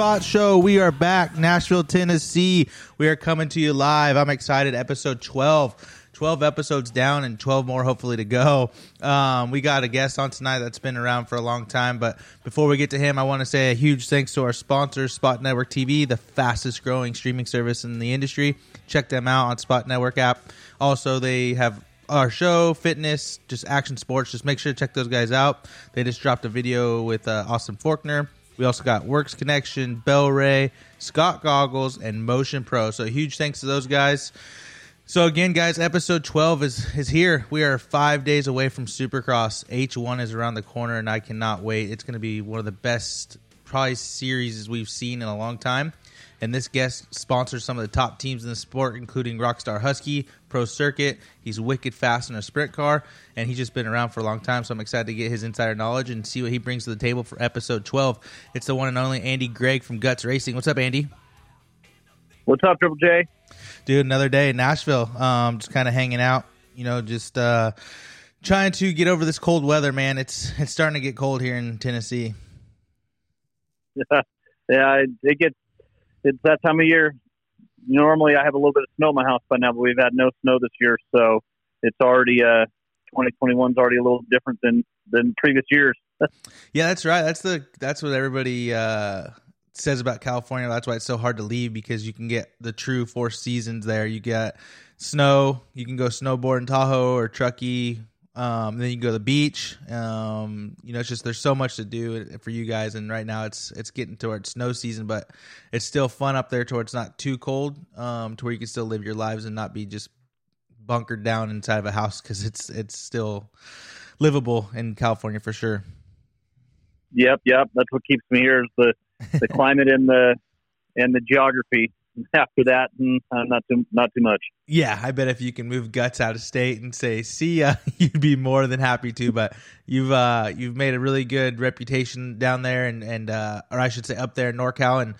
Spot Show. We are back, Nashville, Tennessee. We are coming to you live. I'm excited. Episode 12. 12 episodes down and 12 more hopefully to go. Um, we got a guest on tonight that's been around for a long time. But before we get to him, I want to say a huge thanks to our sponsors, Spot Network TV, the fastest growing streaming service in the industry. Check them out on Spot Network app. Also, they have our show, fitness, just action sports. Just make sure to check those guys out. They just dropped a video with uh, Austin Faulkner. We also got Works Connection, Bel Ray, Scott Goggles, and Motion Pro. So huge thanks to those guys. So again, guys, episode twelve is is here. We are five days away from Supercross. H one is around the corner, and I cannot wait. It's going to be one of the best, probably series we've seen in a long time. And this guest sponsors some of the top teams in the sport, including Rockstar Husky, Pro Circuit. He's wicked fast in a sprint car, and he's just been around for a long time. So I'm excited to get his insider knowledge and see what he brings to the table for episode 12. It's the one and only Andy Gregg from Guts Racing. What's up, Andy? What's up, Triple J? dude. Another day in Nashville. Um, just kind of hanging out. You know, just uh, trying to get over this cold weather, man. It's it's starting to get cold here in Tennessee. Yeah, yeah, it gets it's that time of year. Normally, I have a little bit of snow in my house by now, but we've had no snow this year, so it's already uh 2021 is already a little different than than previous years. yeah, that's right. That's the that's what everybody uh says about California. That's why it's so hard to leave because you can get the true four seasons there. You get snow, you can go snowboard in Tahoe or Truckee. Um, then you go to the beach. Um, you know, it's just there's so much to do for you guys, and right now it's it's getting towards snow season, but it's still fun up there towards not too cold, um, to where you can still live your lives and not be just bunkered down inside of a house because it's it's still livable in California for sure. Yep, yep. That's what keeps me here is the the climate and the and the geography. After that, mm, uh, not too not too much. Yeah, I bet if you can move guts out of state and say see ya, you'd be more than happy to. But you've uh, you've made a really good reputation down there, and and uh, or I should say up there in NorCal, and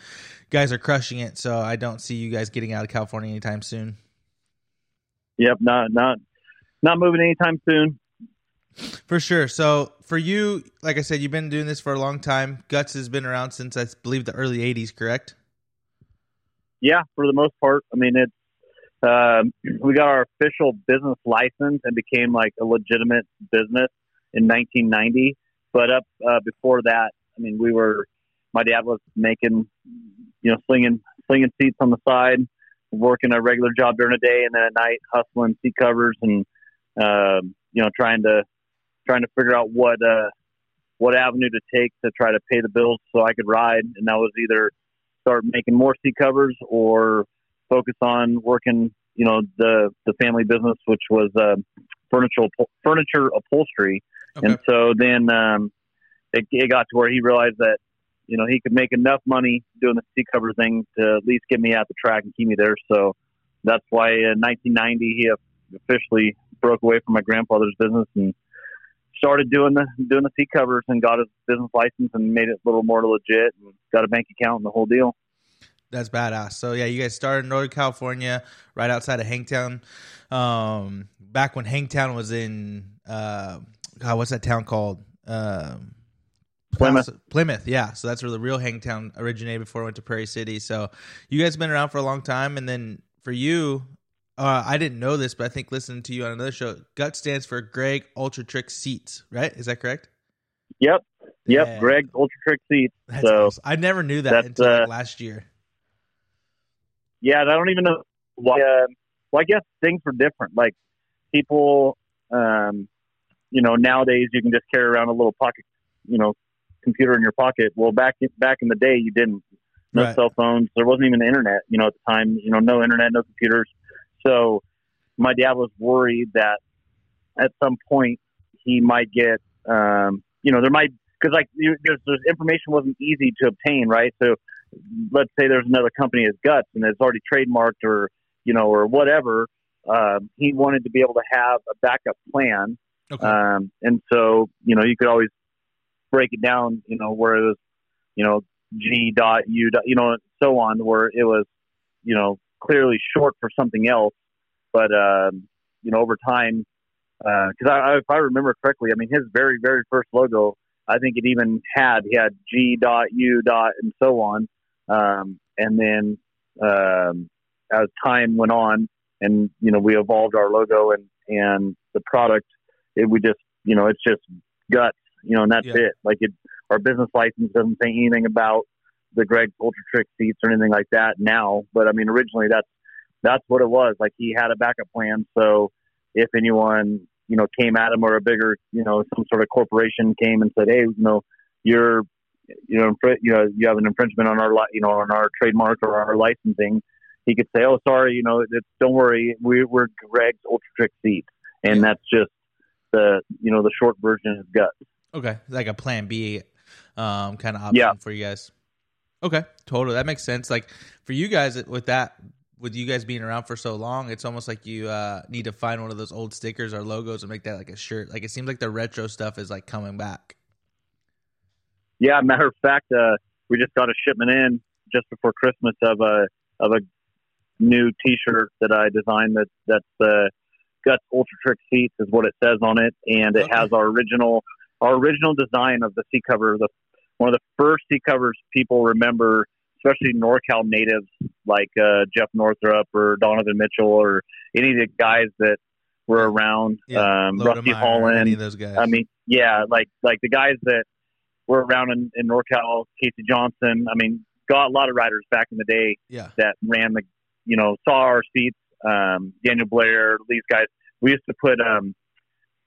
guys are crushing it. So I don't see you guys getting out of California anytime soon. Yep, not not not moving anytime soon. For sure. So for you, like I said, you've been doing this for a long time. Guts has been around since I believe the early '80s, correct? Yeah, for the most part. I mean, it's um, we got our official business license and became like a legitimate business in 1990. But up uh, before that, I mean, we were. My dad was making, you know, slinging slinging seats on the side, working a regular job during the day, and then at night hustling seat covers and, uh, you know, trying to trying to figure out what uh, what avenue to take to try to pay the bills so I could ride, and that was either start making more seat covers or focus on working, you know, the the family business, which was uh, furniture furniture upholstery, okay. and so then um, it, it got to where he realized that you know he could make enough money doing the seat cover thing to at least get me at the track and keep me there. So that's why in 1990 he officially broke away from my grandfather's business and started doing the doing the seat covers and got his business license and made it a little more legit and got a bank account and the whole deal. That's badass. So yeah, you guys started in Northern California, right outside of Hangtown. Um, back when Hangtown was in uh, God, what's that town called? Um, Plymouth. Plymouth, yeah. So that's where the real Hangtown originated before it went to Prairie City. So you guys have been around for a long time, and then for you, uh, I didn't know this, but I think listening to you on another show, GUT stands for Gregg Ultra Trick Seats, right? Is that correct? Yep. Yep. Yeah. Gregg Ultra Trick Seats. That's so awesome. I never knew that until uh, like last year. Yeah, I don't even know why. Uh, well, I guess things were different. Like people, um, you know, nowadays you can just carry around a little pocket, you know, computer in your pocket. Well, back in, back in the day, you didn't. No right. cell phones. There wasn't even the internet. You know, at the time, you know, no internet, no computers. So my dad was worried that at some point he might get, um, you know, there might because like there's, there's information wasn't easy to obtain, right? So let's say there's another company as Guts and it's already trademarked or you know or whatever. Um, he wanted to be able to have a backup plan, okay. um, and so you know you could always break it down, you know, where it was, you know, G dot U dot, you know, so on, where it was, you know, clearly short for something else. But um, you know, over time, because uh, I, if I remember correctly, I mean, his very very first logo, I think it even had he had G dot U dot and so on. Um, and then um, as time went on, and you know, we evolved our logo and and the product. It we just you know, it's just guts, you know, and that's Yeah. it. Like it, our business license doesn't say anything about the Gregg's Ultra Trick seats or anything like that now. But I mean, originally that's that's what it was. Like he had a backup plan, so if anyone you know came at him or a bigger you know some sort of corporation came and said, hey, you know, you're you know you know you have an infringement on our li- you know on our trademark or our licensing. He could say, "Oh, sorry, you know, it's, don't worry, we, we're Gregg's Ultra Trick seats," and that's just the you know the short version is guts. Okay, like a plan B, um, kind of option Yeah. for you guys. Okay, totally. That makes sense. Like for you guys with that, with you guys being around for so long, it's almost like you uh, need to find one of those old stickers or logos and make that like a shirt. Like it seems like the retro stuff is like coming back. Yeah, matter of fact, uh, we just got a shipment in just before Christmas of a of a new T-shirt that I designed. That that's the Guts Ultra Trick seats is what it says on it, and it Okay. has our original our original design of the seat cover. The one of the first seat covers people remember, especially NorCal natives like uh, Jeff Northrup or Donovan Mitchell or any of the guys that were around. um, Rusty Holland, any of those guys. I mean, yeah, like like the guys that were around in, in NorCal, Casey Johnson. I mean, got a lot of riders back in the day yeah, that ran the, you know, saw our seats. Um, Daniel Blair, these guys. We used to put. Um,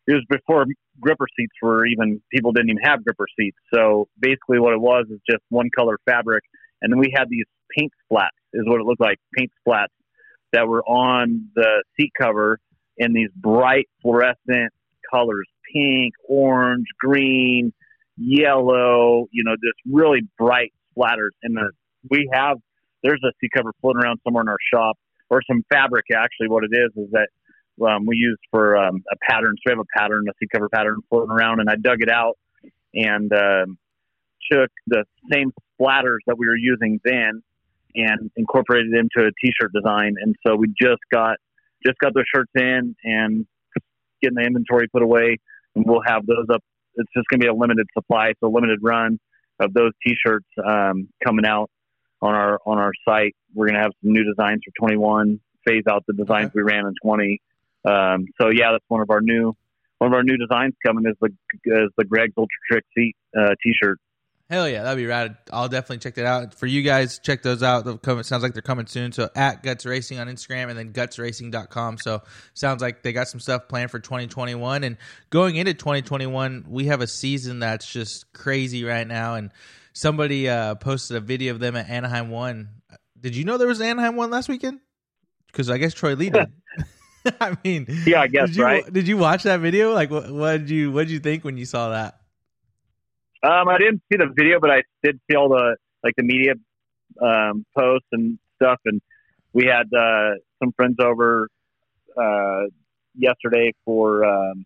it was before gripper seats were even. People didn't even have gripper seats. So basically, what it was is just one color fabric, and then we had these paint splats. Is what it looked like. Paint splats that were on the seat cover in these bright fluorescent colors pink, orange, green, yellow, you know, just really bright splatters. And the, we have, there's a seat cover floating around somewhere in our shop or some fabric. Actually, what it is is that um, we use for um, a pattern. So we have a pattern, a seat cover pattern floating around, and I dug it out and um, took the same splatters that we were using then and incorporated into a t-shirt design. And so we just got just got those shirts in and getting the inventory put away, and we'll have those up. It's just going to be a limited supply, so a limited run of those T-shirts um, coming out on our on our site. We're going to have some new designs for 21. Phase out the designs Okay. we ran in 20. Um, so yeah, that's one of our new one of our new designs coming is the is the Gregg's Ultra Trick seat uh, T-shirt. Hell yeah, that'd be rad. I'll definitely check that out. For you guys, check those out. They'll come, it sounds like they're coming soon. So at Guts Racing on Instagram and then gutsracing.com. So sounds like they got some stuff planned for 2021. And going into 2021, we have a season that's just crazy right now. And somebody uh, posted a video of them at Anaheim 1. Did you know there was an Anaheim 1 last weekend? Because I guess Troy Lee did. I mean, Yeah, I guess did you, right. Did you watch that video? Like, what, what did you what did you think when you saw that? Um, I didn't see the video, but I did see all the like the media um, posts and stuff. And we had uh, some friends over uh, yesterday for um,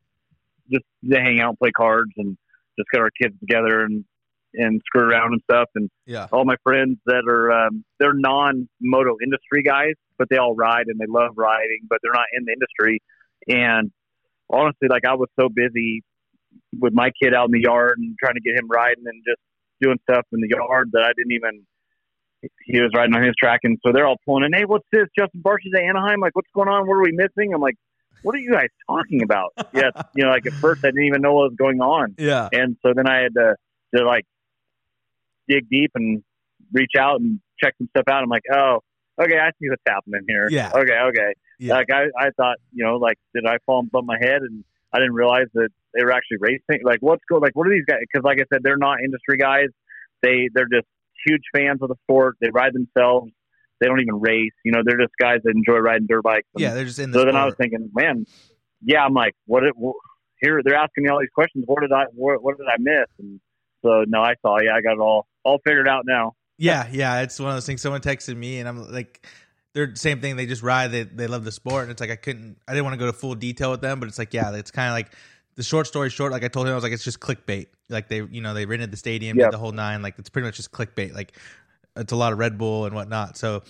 just to hang out, and play cards, and just get our kids together and and screw around and stuff. And Yeah. all my friends that are um, they're non moto industry guys, but they all ride and they love riding, but they're not in the industry. And honestly, like I was so busy with my kid out in the yard and trying to get him riding and just doing stuff in the yard that I didn't even. He was riding on his track, and so they're all pulling in. Hey, what's this? Justin Barcia is at Anaheim. Like, what's going on? What are we missing? I'm like, what are you guys talking about? yeah, you know, like at first I didn't even know what was going on. Yeah. And so then I had to, to like dig deep and reach out and check some stuff out. I'm like, oh, okay, I see what's happening here. Yeah. Okay, okay. Yeah. Like I, I thought, you know, like did I fall and bump my head and I didn't realize that they were actually racing. Like what's going? Like what are these guys? Because like I said, they're not industry guys. They they're just huge fans of the sport. They ride themselves. They don't even race. You know, they're just guys that enjoy riding dirt bikes. And Yeah, they're just in the so then I was thinking, man, yeah, I'm like, what? It, here they're asking me all these questions. What did I? What, what did I miss? And so no, I saw. Yeah, I got it all all figured out now. Yeah, yeah, it's one of those things. Someone texted me, and I'm like, they're the same thing. They just ride. They they love the sport, and it's like I couldn't. I didn't want to go to full detail with them, but it's like yeah, it's kind of like the short story short. Like I told him, I was like, it's just clickbait. Like they, you know, they rented the stadium, Yeah. did the whole nine. Like it's pretty much just clickbait. Like it's a lot of Red Bull and whatnot. So.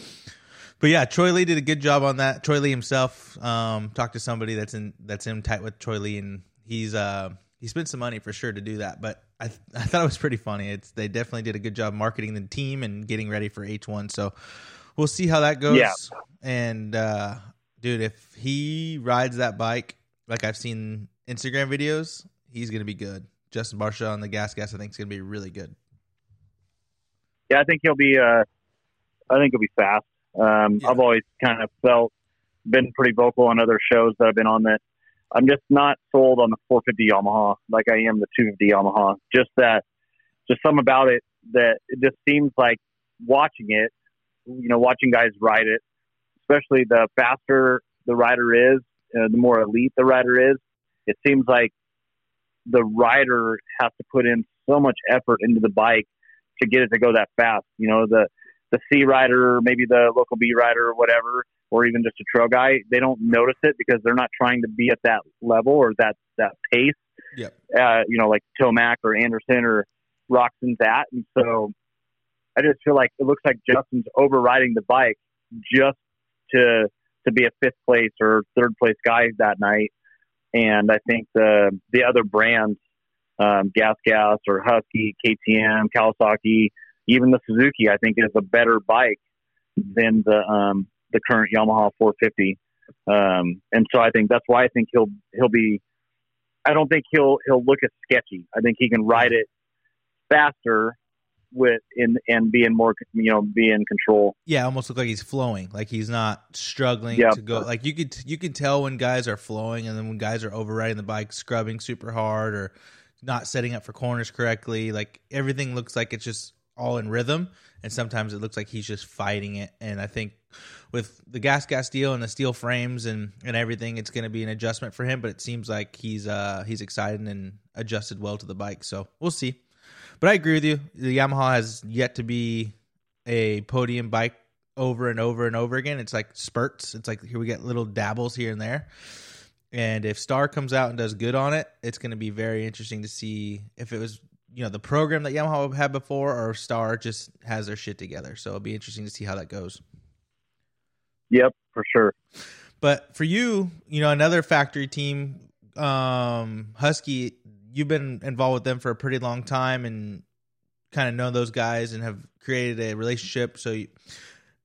But yeah, Troy Lee did a good job on that. Troy Lee himself um, talked to somebody that's in that's in tight with Troy Lee, and he's uh, he spent some money for sure to do that. But I th- I thought it was pretty funny. It's they definitely did a good job marketing the team and getting ready for H one. So we'll see how that goes. Yeah. And uh, dude, if he rides that bike like I've seen Instagram videos, he's gonna be good. Justin Barcia on the gas gas, I think is gonna be really good. Yeah, I think he'll be. Uh, I think he'll be fast. Um, Yeah. I've always kind of felt, been pretty vocal on other shows that I've been on that I'm just not sold on the 450 Yamaha like I am the 250 Yamaha. Just that, just some about it that it just seems like watching it, you know, watching guys ride it, especially the faster the rider is, uh, the more elite the rider is. It seems like the rider has to put in so much effort into the bike to get it to go that fast. You know, the the C rider, maybe the local B rider or whatever, or even just a trail guy, they don't notice it because they're not trying to be at that level or that that pace. Yep. Uh, you know, like Tomac or Anderson or Roczen's at, and so I just feel like it looks like Justin's overriding the bike just to to be a fifth place or third place guy that night. And I think the the other brands, um, Gas Gas or Husky, KTM, Kawasaki, even the Suzuki, I think is a better bike than the um, the current Yamaha 450. Um, and so I think that's why I think he'll he'll be. I don't think he'll he'll look as sketchy. I think he can ride it faster with in and be in more you know be in control. Yeah, almost look like he's flowing, like he's not struggling Yeah. to go. Like you could you can tell when guys are flowing, and then when guys are overriding the bike, scrubbing super hard, or not setting up for corners correctly. Like everything looks like it's just all in rhythm, and sometimes it looks like he's just fighting it. And I think with the gas gas deal and the steel frames and and everything, it's going to be an adjustment for him. But it seems like he's uh he's excited and adjusted well to the bike. So we'll see. But I agree with you. The Yamaha has yet to be a podium bike over and over and over again. It's like spurts. It's like here we get little dabbles here and there. And if Star comes out and does good on it, it's going to be very interesting to see if it was you know the program that Yamaha had before or Star just has their shit together. So it'll be interesting to see how that goes. Yep, for sure. But for you, you know, another factory team, um, Husky, you've been involved with them for a pretty long time and kind of know those guys and have created a relationship. So, you,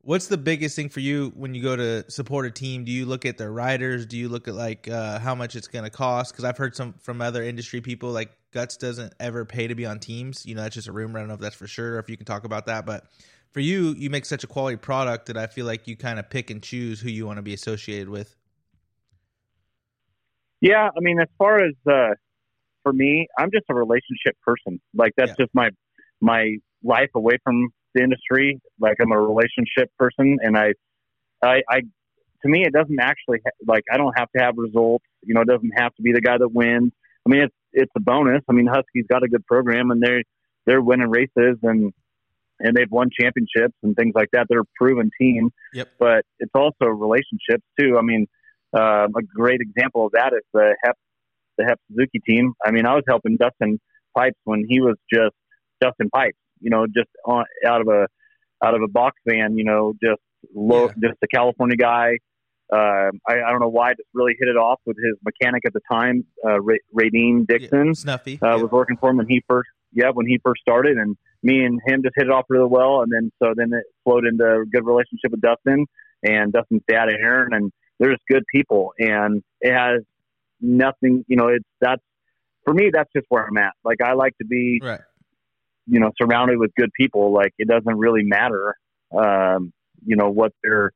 what's the biggest thing for you when you go to support a team? Do you look at their riders? Do you look at like uh, how much it's going to cost? Because I've heard some from other industry people like Guts doesn't ever pay to be on teams. You know, that's just a rumor. I don't know if that's for sure or if you can talk about that, but for you, you make such a quality product that I feel like you kind of pick and choose who you want to be associated with. Yeah, I mean, as far as uh, for me, I'm just a relationship person. Like that's Yeah. just my my life away from the industry. Like I'm a relationship person, and I, I, I to me, it doesn't actually ha- like I don't have to have results. You know, it doesn't have to be the guy that wins. I mean, it's it's a bonus. I mean, Husky's got a good program, and they're they're winning races and and they've won championships and things like that. They're a proven team. Yep. But it's also relationships too. I mean, um, a great example of that is the HEP the HEP Suzuki team. I mean, I was helping Dustin Pipes when he was just Dustin Pipes. You know, just on, out of a out of a box van. You know, just low, just a California guy. Um, I, I don't know why, just really hit it off with his mechanic at the time, uh, Ra- Radine Dixon Yeah, Snuffy. uh, Yeah. was working for him when he first yeah when he first started and me and him just hit it off really well and then so then it flowed into a good relationship with Dustin and Dustin's dad Aaron and they're just good people and it has nothing you know it's that's for me that's just where I'm at. Like I like to be Right. you know surrounded with good people. Like it doesn't really matter um you know what their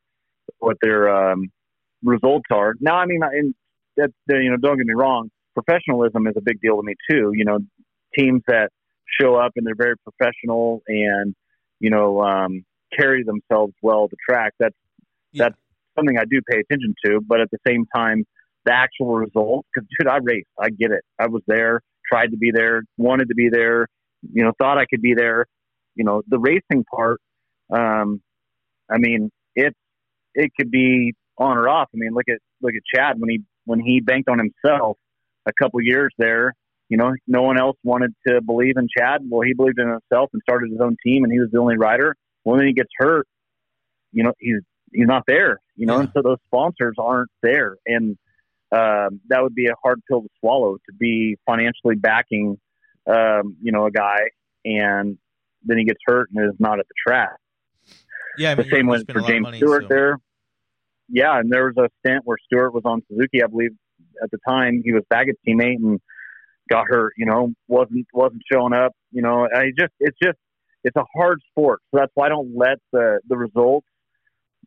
what their um results are. Now i mean in that you know don't get me wrong professionalism is a big deal to me too. You know teams that show up and they're very professional and you know um carry themselves well to track that's Yeah. that's something i do pay attention to. But at the same time the actual result. because dude i raced i get it i was there tried to be there wanted to be there you know, thought I could be there. You know, the racing part, um, I mean, it it could be on or off. I mean, look at look at Chad when he when he banked on himself a couple years there. You know, no one else wanted to believe in Chad. Well, he believed in himself and started his own team, and he was the only rider. Well, then he gets hurt. You know, he's he's not there. You know, Yeah. and so those sponsors aren't there. And um, that would be a hard pill to swallow to be financially backing, um, you know, a guy and then he gets hurt and is not at the track. Yeah, I the same went for a lot of James money, Stewart so- there. Yeah, and there was a stint where Stewart was on Suzuki, I believe, at the time. He was Baggett's teammate and got hurt. You know, wasn't wasn't showing up. You know, I just it's just it's a hard sport, so that's why I don't let the the results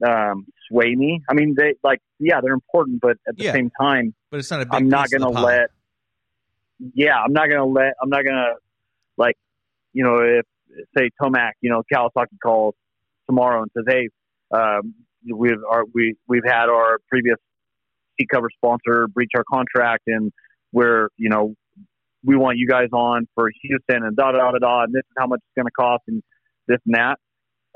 um, sway me. I mean, they like yeah, they're important, but at the Yeah. same time, But it's not a big. I'm not gonna let. Yeah, I'm not going to let. I'm not going to like, you know, if say Tomac, you know, Kawasaki calls tomorrow and says, "Hey, um, we've our, we we've had our previous seat cover sponsor breach our contract, and we're you know we want you guys on for Houston and da da da da, and this is how much it's going to cost and this and that."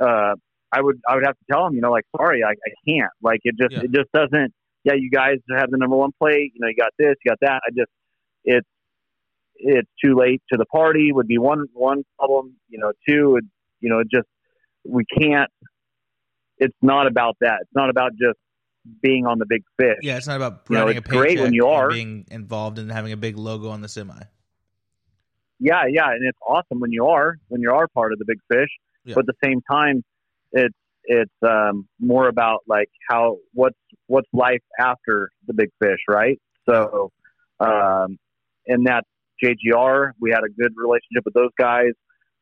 Uh, I would I would have to tell him, you know, like sorry, I, I can't. Like it just Yeah. it just doesn't. Yeah, you guys have the number one plate. You know, you got this, you got that. I just it's it's too late to the party would be one one problem. You know, two you know just we can't. It's not about that. It's not about just being on the big fish. Yeah, it's not about You know, it's a great when you are. being involved and having a big logo on the semi. yeah, yeah, and it's awesome when you are when you are part of the big fish. Yeah. But at the same time, it's it's um, more about like how what's what's life after the big fish, right? So, um, and JGR. We had a good relationship with those guys.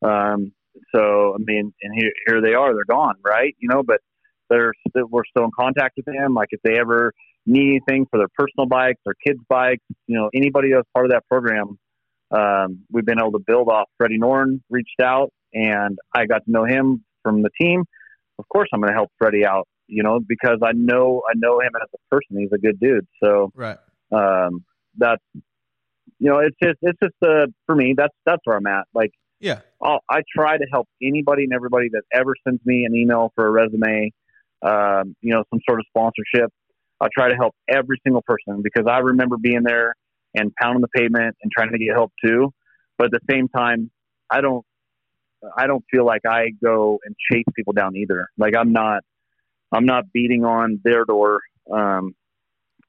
Um, so I mean, and here here they are. They're gone, right? You know, but they're we're still in contact with them. Like if they ever need anything for their personal bikes, their kids' bikes, you know, anybody that's part of that program, um, we've been able to build off. Freddie Noren reached out, and I got to know him from the team. Of course, I'm going to help Freddie out, you know, because I know I know him as a person. He's a good dude. So Right. um, that's you know, it's just it's just uh, for me. That's that's where I'm at. Like Yeah. I'll, I try to help anybody and everybody that ever sends me an email for a resume, um, you know, some sort of sponsorship. I try to help every single person because I remember being there and pounding the pavement and trying to get help too. But at the same time, I don't, I don't feel like I go and chase people down either. Like I'm not, I'm not beating on their door, um,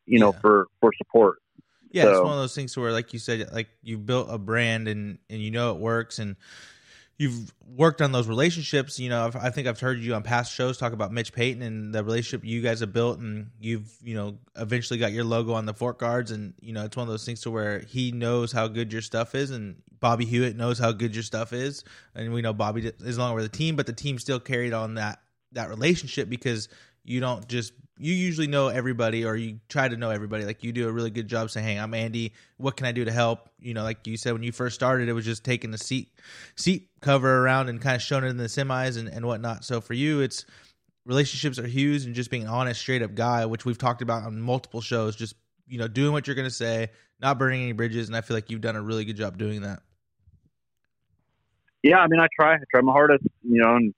you know, Yeah. for for support. Yeah, it's one of those things where, like you said, like you built a brand and and you know it works, and you've worked on those relationships. You know, I've, I think I've heard you on past shows talk about Mitch Payton and the relationship you guys have built, and you've you know eventually got your logo on the fork guards, and you know it's one of those things to where he knows how good your stuff is, and Bobby Hewitt knows how good your stuff is, and we know Bobby is longer with the team, but the team still carried on that that relationship because you don't just you usually know everybody or you try to know everybody. Like you do a really good job saying hey i'm andy. What can i do to help? You know like you said when you first started it was just taking the seat seat cover around and kind of showing it in the semis and, and whatnot. So for you it's relationships are huge and just being an honest straight up guy which we've talked about on multiple shows just you know doing what you're going to say not burning any bridges and i feel like you've done a really good job doing that. Yeah, I mean, I try. I try my hardest, you know, and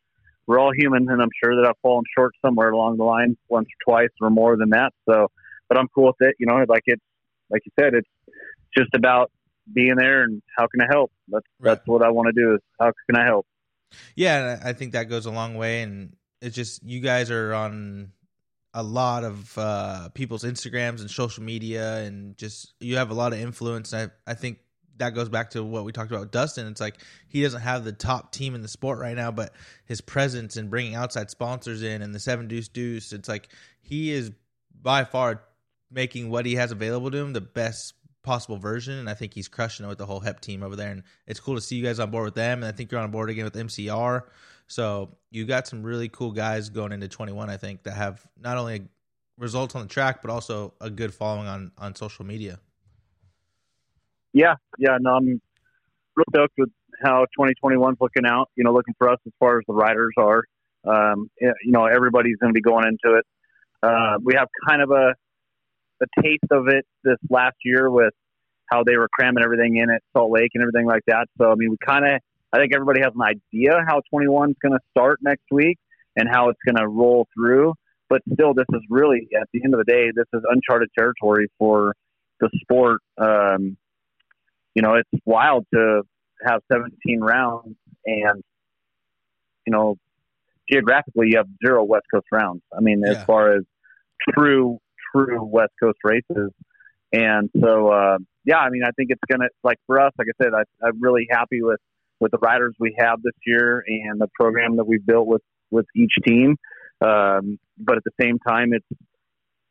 we're all human, and I'm sure that I've fallen short somewhere along the line, once or twice or more than that. So, but I'm cool with it. You know, like it's like you said, it's just about being there and how can I help. That's Right. that's what I want to do is how can I help. Yeah, I I think that goes a long way, and it's just you guys are on a lot of uh, people's Instagrams and social media, and just you have a lot of influence. I I think that goes back to what we talked about with Dustin. It's like he doesn't have the top team in the sport right now, but his presence and bringing outside sponsors in and the Seven Deuce Deuce, it's like he is by far making what he has available to him the best possible version. And I think he's crushing it with the whole HEP team over there. And it's cool to see you guys on board with them. And I think you're on board again with MCR so you got some really cool guys going into 21 I think that have not only results on the track but also a good following on on social media Yeah, yeah. No, I'm real stoked with how 2021's looking out. You know, looking for us as far as the riders are. Um, you know, everybody's going to be going into it. Uh, we have kind of a a taste of it this last year with how they were cramming everything in at Salt Lake and everything like that. So, I mean, we kind of, I think everybody has an idea how 21 is going to start next week and how it's going to roll through. But still, this is really, at the end of the day, this is uncharted territory for the sport. Um, you know, it's wild to have 17 rounds and, you know, geographically you have zero West Coast rounds. I mean, as far as true, true West Coast races, And so, uh, yeah, I mean, I think it's gonna like for us, like I said, I, I'm really happy with with the riders we have this year and the program that we've built with with each team. Um, but at the same time, it's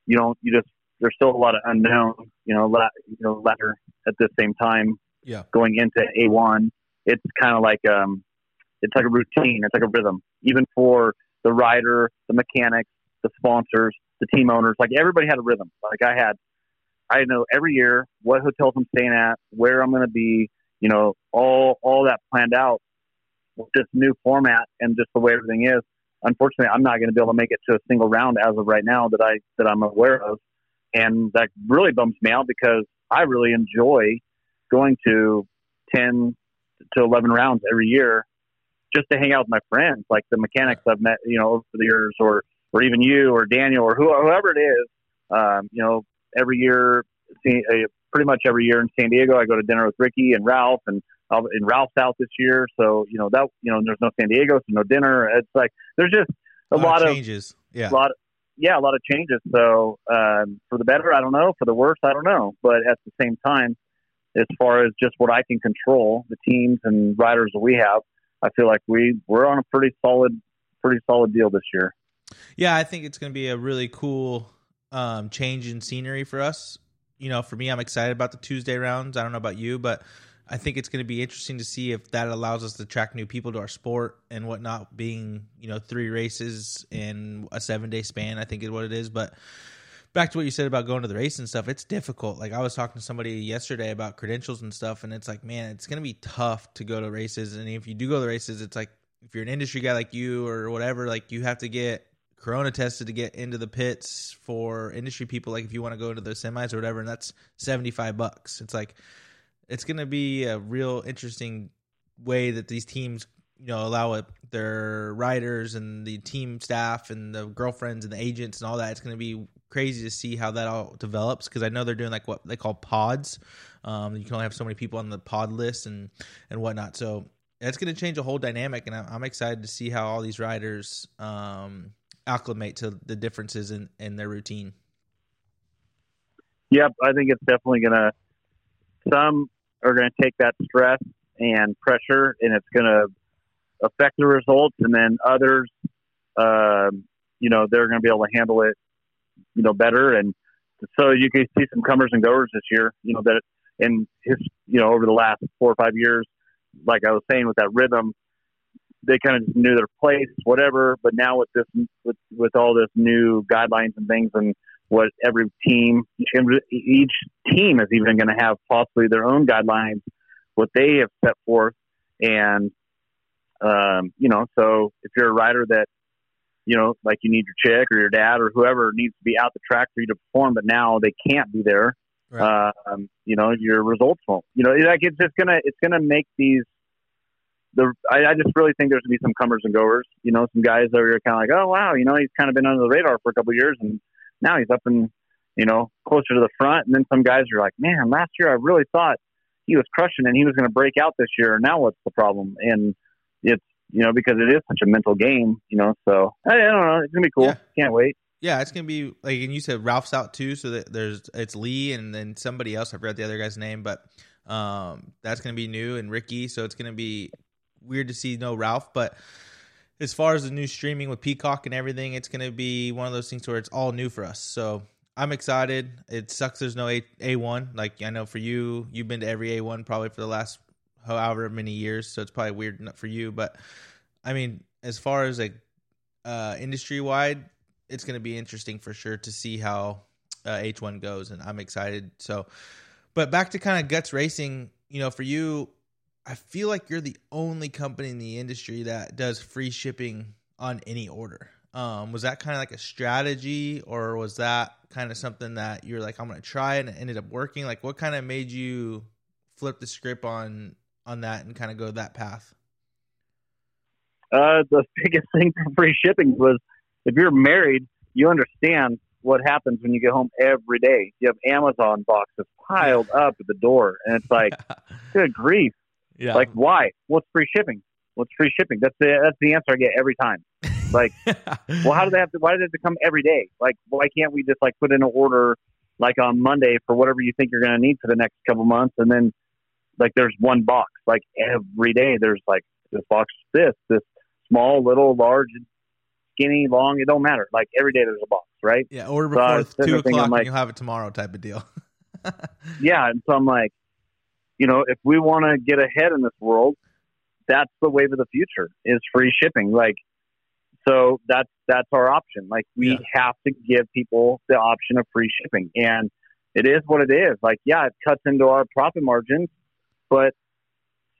you know, you just there's still a lot of unknown. You know, la, you know, latter at the same time, yeah, going into A1, it's kind of like um, it's like a routine. It's like a rhythm, even for the rider, the mechanics, the sponsors, the team owners. Like everybody had a rhythm. Like I had, I know every year what hotels I'm staying at, where I'm going to be. You know, all all that planned out with this new format and just the way everything is unfortunately, I'm not going to be able to make it to a single round as of right now that I that I'm aware of, and that really bums me out because I really enjoy going to ten to eleven rounds every year just to hang out with my friends, like the mechanics I've met, you know, over the years, or or even you or Daniel or whoever it is. Um, you know, every year, uh, pretty much every year in San Diego, I go to dinner with Ricky and Ralph and in Ralph's house this year. So you know that you know there's no San Diego, so no dinner. It's like there's just a, a lot, lot, of changes. Yeah, a lot. Yeah, a lot of changes. So um, for the better, I don't know. For the worse, I don't know. But at the same time, as far as just what I can control, the teams and riders that we have, I feel like we we're on a pretty solid, pretty solid deal this year. Yeah, I think it's going to be a really cool um, change in scenery for us. You know, for me, I'm excited about the Tuesday rounds. I don't know about you, but I think it's going to be interesting to see if that allows us to attract new people to our sport and whatnot. Being you know three races in a seven day span, I think is what it is. But back to what you said about going to the race and stuff, it's difficult. Like I was talking to somebody yesterday about credentials and stuff, and it's like, man, it's going to be tough to go to races. And if you do go to races, it's like if you're an industry guy like you or whatever, like you have to get corona tested to get into the pits for industry people. Like if you want to go into the semis or whatever, and that's seventy five bucks. It's like it's going to be a real interesting way that these teams you know allow it, their riders and the team staff and the girlfriends and the agents and all that. It's going to be crazy to see how that all develops because i know they're doing like what they call pods. Um, you can only have so many people on the pod list and and whatnot. So that's going to change a whole dynamic and i'm excited to see how all these riders um, acclimate to the differences in in their routine. Yep i think it's definitely going to some are going to take that stress and pressure, and it's going to affect the results. And then others, um, you know, they're going to be able to handle it, you know, better. And so you can see some comers and goers this year. You know that in his, you know, over the last four or five years, like I was saying, with that rhythm, they kind of just knew their place, whatever. But now with this, with with all this new guidelines and things, and what every team, each team is even going to have possibly their own guidelines, what they have set forth. And, um, you know, so if you're a rider that, you know, like you need your chick or your dad or whoever needs to be out the track for you to perform, but now they can't be there. Right. Um, you know, your results won't. You know, like it's just gonna it's gonna make these the I, I, just really think there's gonna be some comers and goers. You know, some guys that are kind of like, oh wow, you know, he's kind of been under the radar for a couple of years, and now he's up in, you know, closer to the front. And then some guys are like, man, last year I really thought he was crushing and he was going to break out this year. And now what's the problem? And it's, you know, because it is such a mental game, you know, so I, I don't know. It's going to be cool. Yeah. Can't wait. Yeah, it's gonna be like, and you said Ralph's out too, so that there's it's Lee and then somebody else. I forgot the other guy's name, but um, that's gonna be new and Ricky. So it's gonna be weird to see no Ralph, but as far as the new streaming with Peacock and everything, it's going to be one of those things where it's all new for us. So I'm excited. It sucks there's no A A1. Like I know for you, you've been to every A1 probably for the last however many years, so it's probably weird for you. But I mean, as far as like uh, industry wide, it's going to be interesting for sure to see how uh, H1 goes, and I'm excited. So, but back to kind of guts racing. You know, for you, I feel like you're the only company in the industry that does free shipping on any order. Um, was that kind of like a strategy, or was that kind of something that you're like, I'm going to try and it ended up working? Like, what kind of made you flip the script on on that and kind of go that path? Uh, the biggest thing for free shipping was if you're married, you understand what happens when you get home every day. You have Amazon boxes piled up at the door, and it's like, good grief yeah. Like why? What's free shipping? What's free shipping? That's the that's the answer I get every time. Like, well, how do they have to? Why do they have to come every day? Like, why can't we just like put in an order like on Monday for whatever you think you're going to need for the next couple months, and then like there's one box. Like every day, there's like this box, this, this small, little, large, skinny, long. It don't matter. Like every day, there's a box, right? Yeah, order So before sitting two o'clock like- and you'll have it tomorrow type of deal. Yeah, and so I'm like, you know, if we want to get ahead in this world, that's the wave of the future is free shipping. Like, so that's that's our option. Like, we Yeah. have to give people the option of free shipping, and it is what it is. Like, yeah, it cuts into our profit margins, but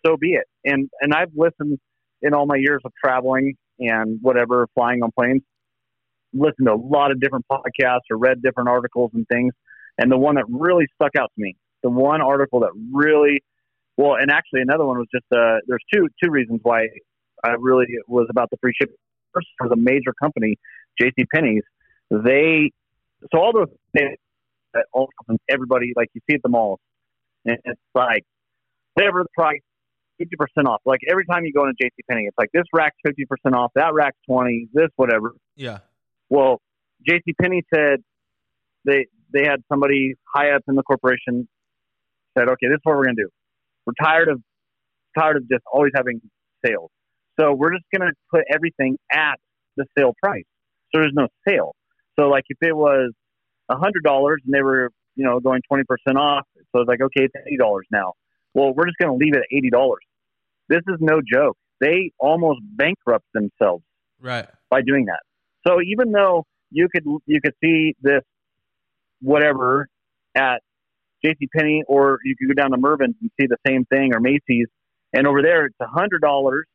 so be it. And and I've listened in all my years of traveling and whatever, flying on planes, listened to a lot of different podcasts or read different articles and things. And the one that really stuck out to me, the one article that really, well, and actually another one was just, uh, there's two, two reasons why I really was about the free shipping. First, for the major company, J.C. Penney's, they, so all those, they, that all everybody, like you see at the malls, and it's like, whatever the price, 50% off. Like every time you go into J.C. Penney, it's like this rack's 50% off, that rack's 20, this, whatever. yeah. Well, J.C. Penney said they they had somebody high up in the corporation said, "Okay, this is what we're going to do. We're tired of tired of just always having sales, so we're just going to put everything at the sale price. So there's no sale. So like if it was a hundred dollars and they were you know going twenty percent off, so it's like okay, it's eighty dollars now. Well, we're just going to leave it at eighty dollars. This is no joke. They almost bankrupt themselves Right. by doing that. So even though you could you could see this whatever at J.C. Penney, or you could go down to Mervyn's and see the same thing, or Macy's, and over there it's a hundred dollars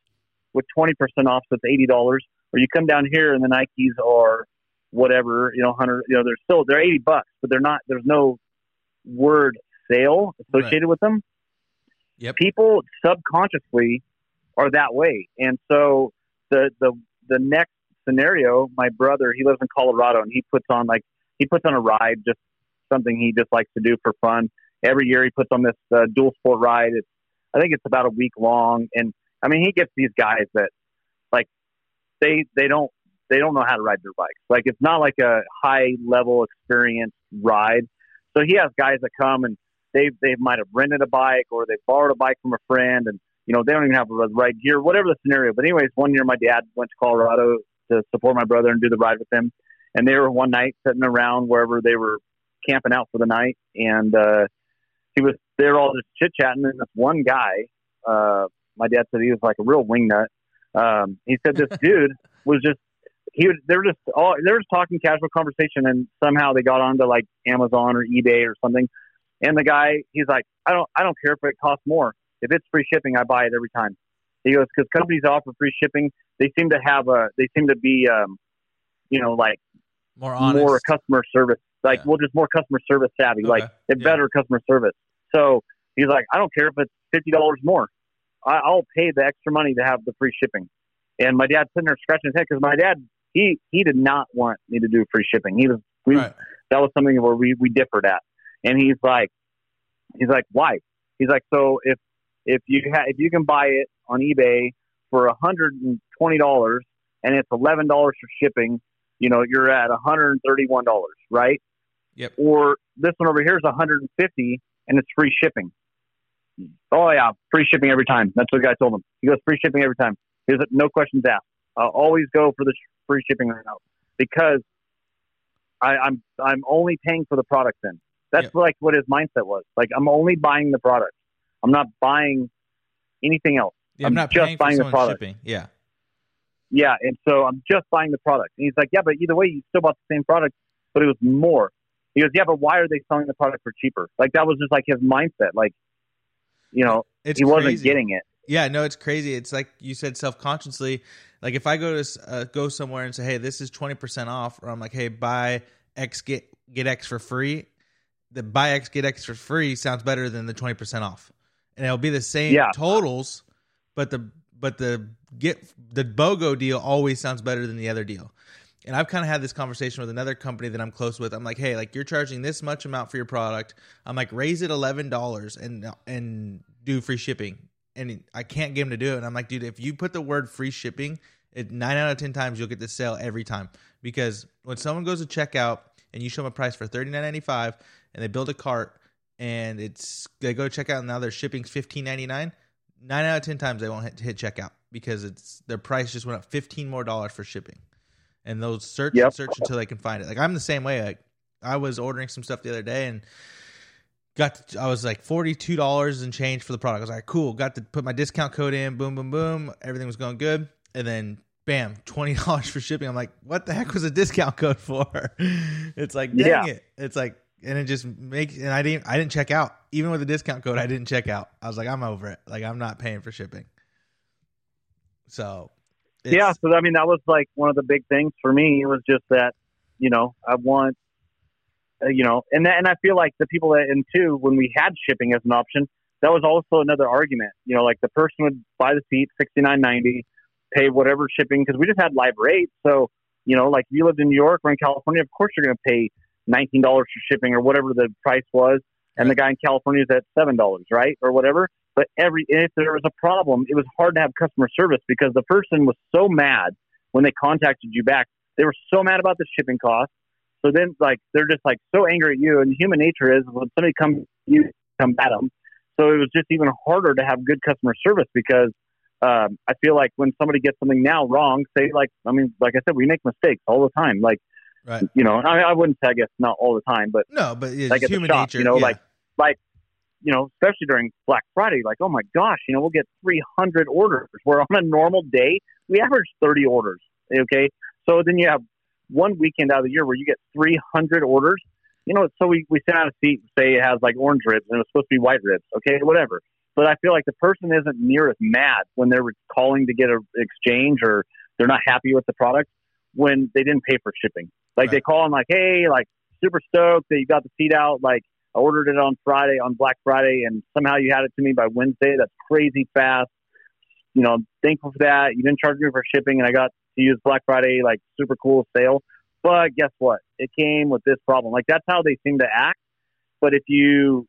with twenty percent off, so it's eighty dollars. Or you come down here and the Nikes are whatever, you know, hundred, you know, they're still they're eighty bucks, but they're not. There's no word sale associated with them. Yep. People subconsciously are that way, and so the the the next scenario, my brother, he lives in Colorado, and he puts on like he puts on a ride, just something he just likes to do for fun. Every year, he puts on this uh, dual sport ride. It's I think it's about a week long, and I mean, he gets these guys that like they they don't they don't know how to ride their bikes. Like it's not like a high level experience ride. So he has guys that come and they they might have rented a bike or they borrowed a bike from a friend, and you know they don't even have the right gear, whatever the scenario. But anyways, one year my dad went to Colorado to support my brother and do the ride with him, and they were one night sitting around wherever they were camping out for the night, and uh, he was they were all just chit chatting, and this one guy, uh, my dad said he was like a real wingnut. Um, he said this dude was just he was they were just all they were just talking casual conversation, and somehow they got onto like Amazon or eBay or something. And the guy, he's like, I don't, I don't care if it costs more. If it's free shipping, I buy it every time. He goes because companies offer free shipping. They seem to have a, they seem to be, um, you know, like More honest. more customer service, like Yeah. well, just more customer service savvy, like Okay. they're Yeah. better customer service. So he's like, I don't care if it's fifty dollars more. I, I'll pay the extra money to have the free shipping. And my dad's sitting there scratching his head because my dad, he he did not want me to do free shipping. He was we right. that was something where we, we differed at. And he's like, he's like, why? He's like, so if if you ha- if you can buy it on eBay for a hundred and twenty dollars and it's eleven dollars for shipping, you know, you're at a hundred and thirty one dollars, right? Yep. Or this one over here is a hundred and fifty and it's free shipping. Oh yeah, free shipping every time. That's what the guy told him. He goes free shipping every time. He goes, no questions asked. I'll always go for the free shipping right now because I, I'm I'm only paying for the product. Then that's Yep. like what his mindset was. Like I'm only buying the product. I'm not buying anything else. Yeah, I'm I'm not just paying for buying the product. shipping. Yeah. Yeah, and so I'm just buying the product. And he's like, yeah, but either way, you still bought the same product, but it was more. He goes, yeah, but why are they selling the product for cheaper? Like that was just like his mindset. Like, you know, It's he wasn't getting it. Yeah, no, it's crazy. It's like you said, self consciously. Like if I go to uh, go somewhere and say, "Hey, this is twenty percent off," or I'm like, "Hey, buy X get get X for free," the buy X get X for free sounds better than the twenty percent off, and it'll be the same Yeah. totals, but the but the get the BOGO deal always sounds better than the other deal. And I've kind of had this conversation with another company that I'm close with. I'm like, hey, like you're charging this much amount for your product. I'm like, raise it eleven dollars and and do free shipping. And I can't get them to do it. And I'm like, dude, if you put the word free shipping, it nine out of ten times you'll get the sale every time. Because when someone goes to checkout, and you show them a price for thirty nine ninety five, and they build a cart, and it's they go check out, and now their shipping's fifteen ninety nine. Nine out of ten times they won't hit, hit checkout because it's their price just went up fifteen more dollars for shipping, and those search Yep. and search until they can find it. Like I'm the same way. Like I was ordering some stuff the other day and got to, I was like forty two dollars and change for the product. I was like, cool. Got to put my discount code in. Boom, boom, boom. Everything was going good, and then bam, twenty dollars for shipping. I'm like, what the heck was a discount code for? It's like, dang Yeah. it. It's like, and it just makes. And I didn't. I didn't check out even with the discount code. I didn't check out. I was like, I'm over it. Like I'm not paying for shipping. So. It's- yeah, so I mean that was like one of the big things for me It was just that, you know, I want, uh, you know, and that, and I feel like the people that and two when we had shipping as an option, that was also another argument. You know, like the person would buy the seat sixty nine ninety, pay whatever shipping because we just had live rates. So you know, like if you lived in New York or in California, of course you're going to pay nineteen dollars for shipping or whatever the price was, and the guy in California is at seven dollars, right, or whatever. But every if there was a problem, it was hard to have customer service because the person was so mad when they contacted you back. They were so mad about the shipping cost. So then, like, they're just like so angry at you. And human nature is when somebody comes, you come at them. So it was just even harder to have good customer service because um, I feel like when somebody gets something now wrong, say like, I mean, like I said, we make mistakes all the time. Like, right. you know, I, I wouldn't say I guess not all the time, but No, but it's like human shop, nature. you know, yeah. like like you know, especially during Black Friday, like oh my gosh, you know, we'll get 300 orders. Where on a normal day we average 30 orders. Okay, so then you have one weekend out of the year where you get 300 orders. You know, so we we send out a seat, and say it has like orange ribs and it's supposed to be white ribs. Okay, whatever. But I feel like the person isn't near as mad when they're calling to get an exchange or they're not happy with the product when they didn't pay for shipping. Like Right. they call and like, hey, like super stoked that you got the seat out. Like I ordered it on Friday, on Black Friday, and somehow you had it to me by Wednesday. That's crazy fast. You know, I'm thankful for that. You didn't charge me for shipping, and I got to use Black Friday, like super cool sale. But guess what? It came with this problem. Like that's how they seem to act. But if you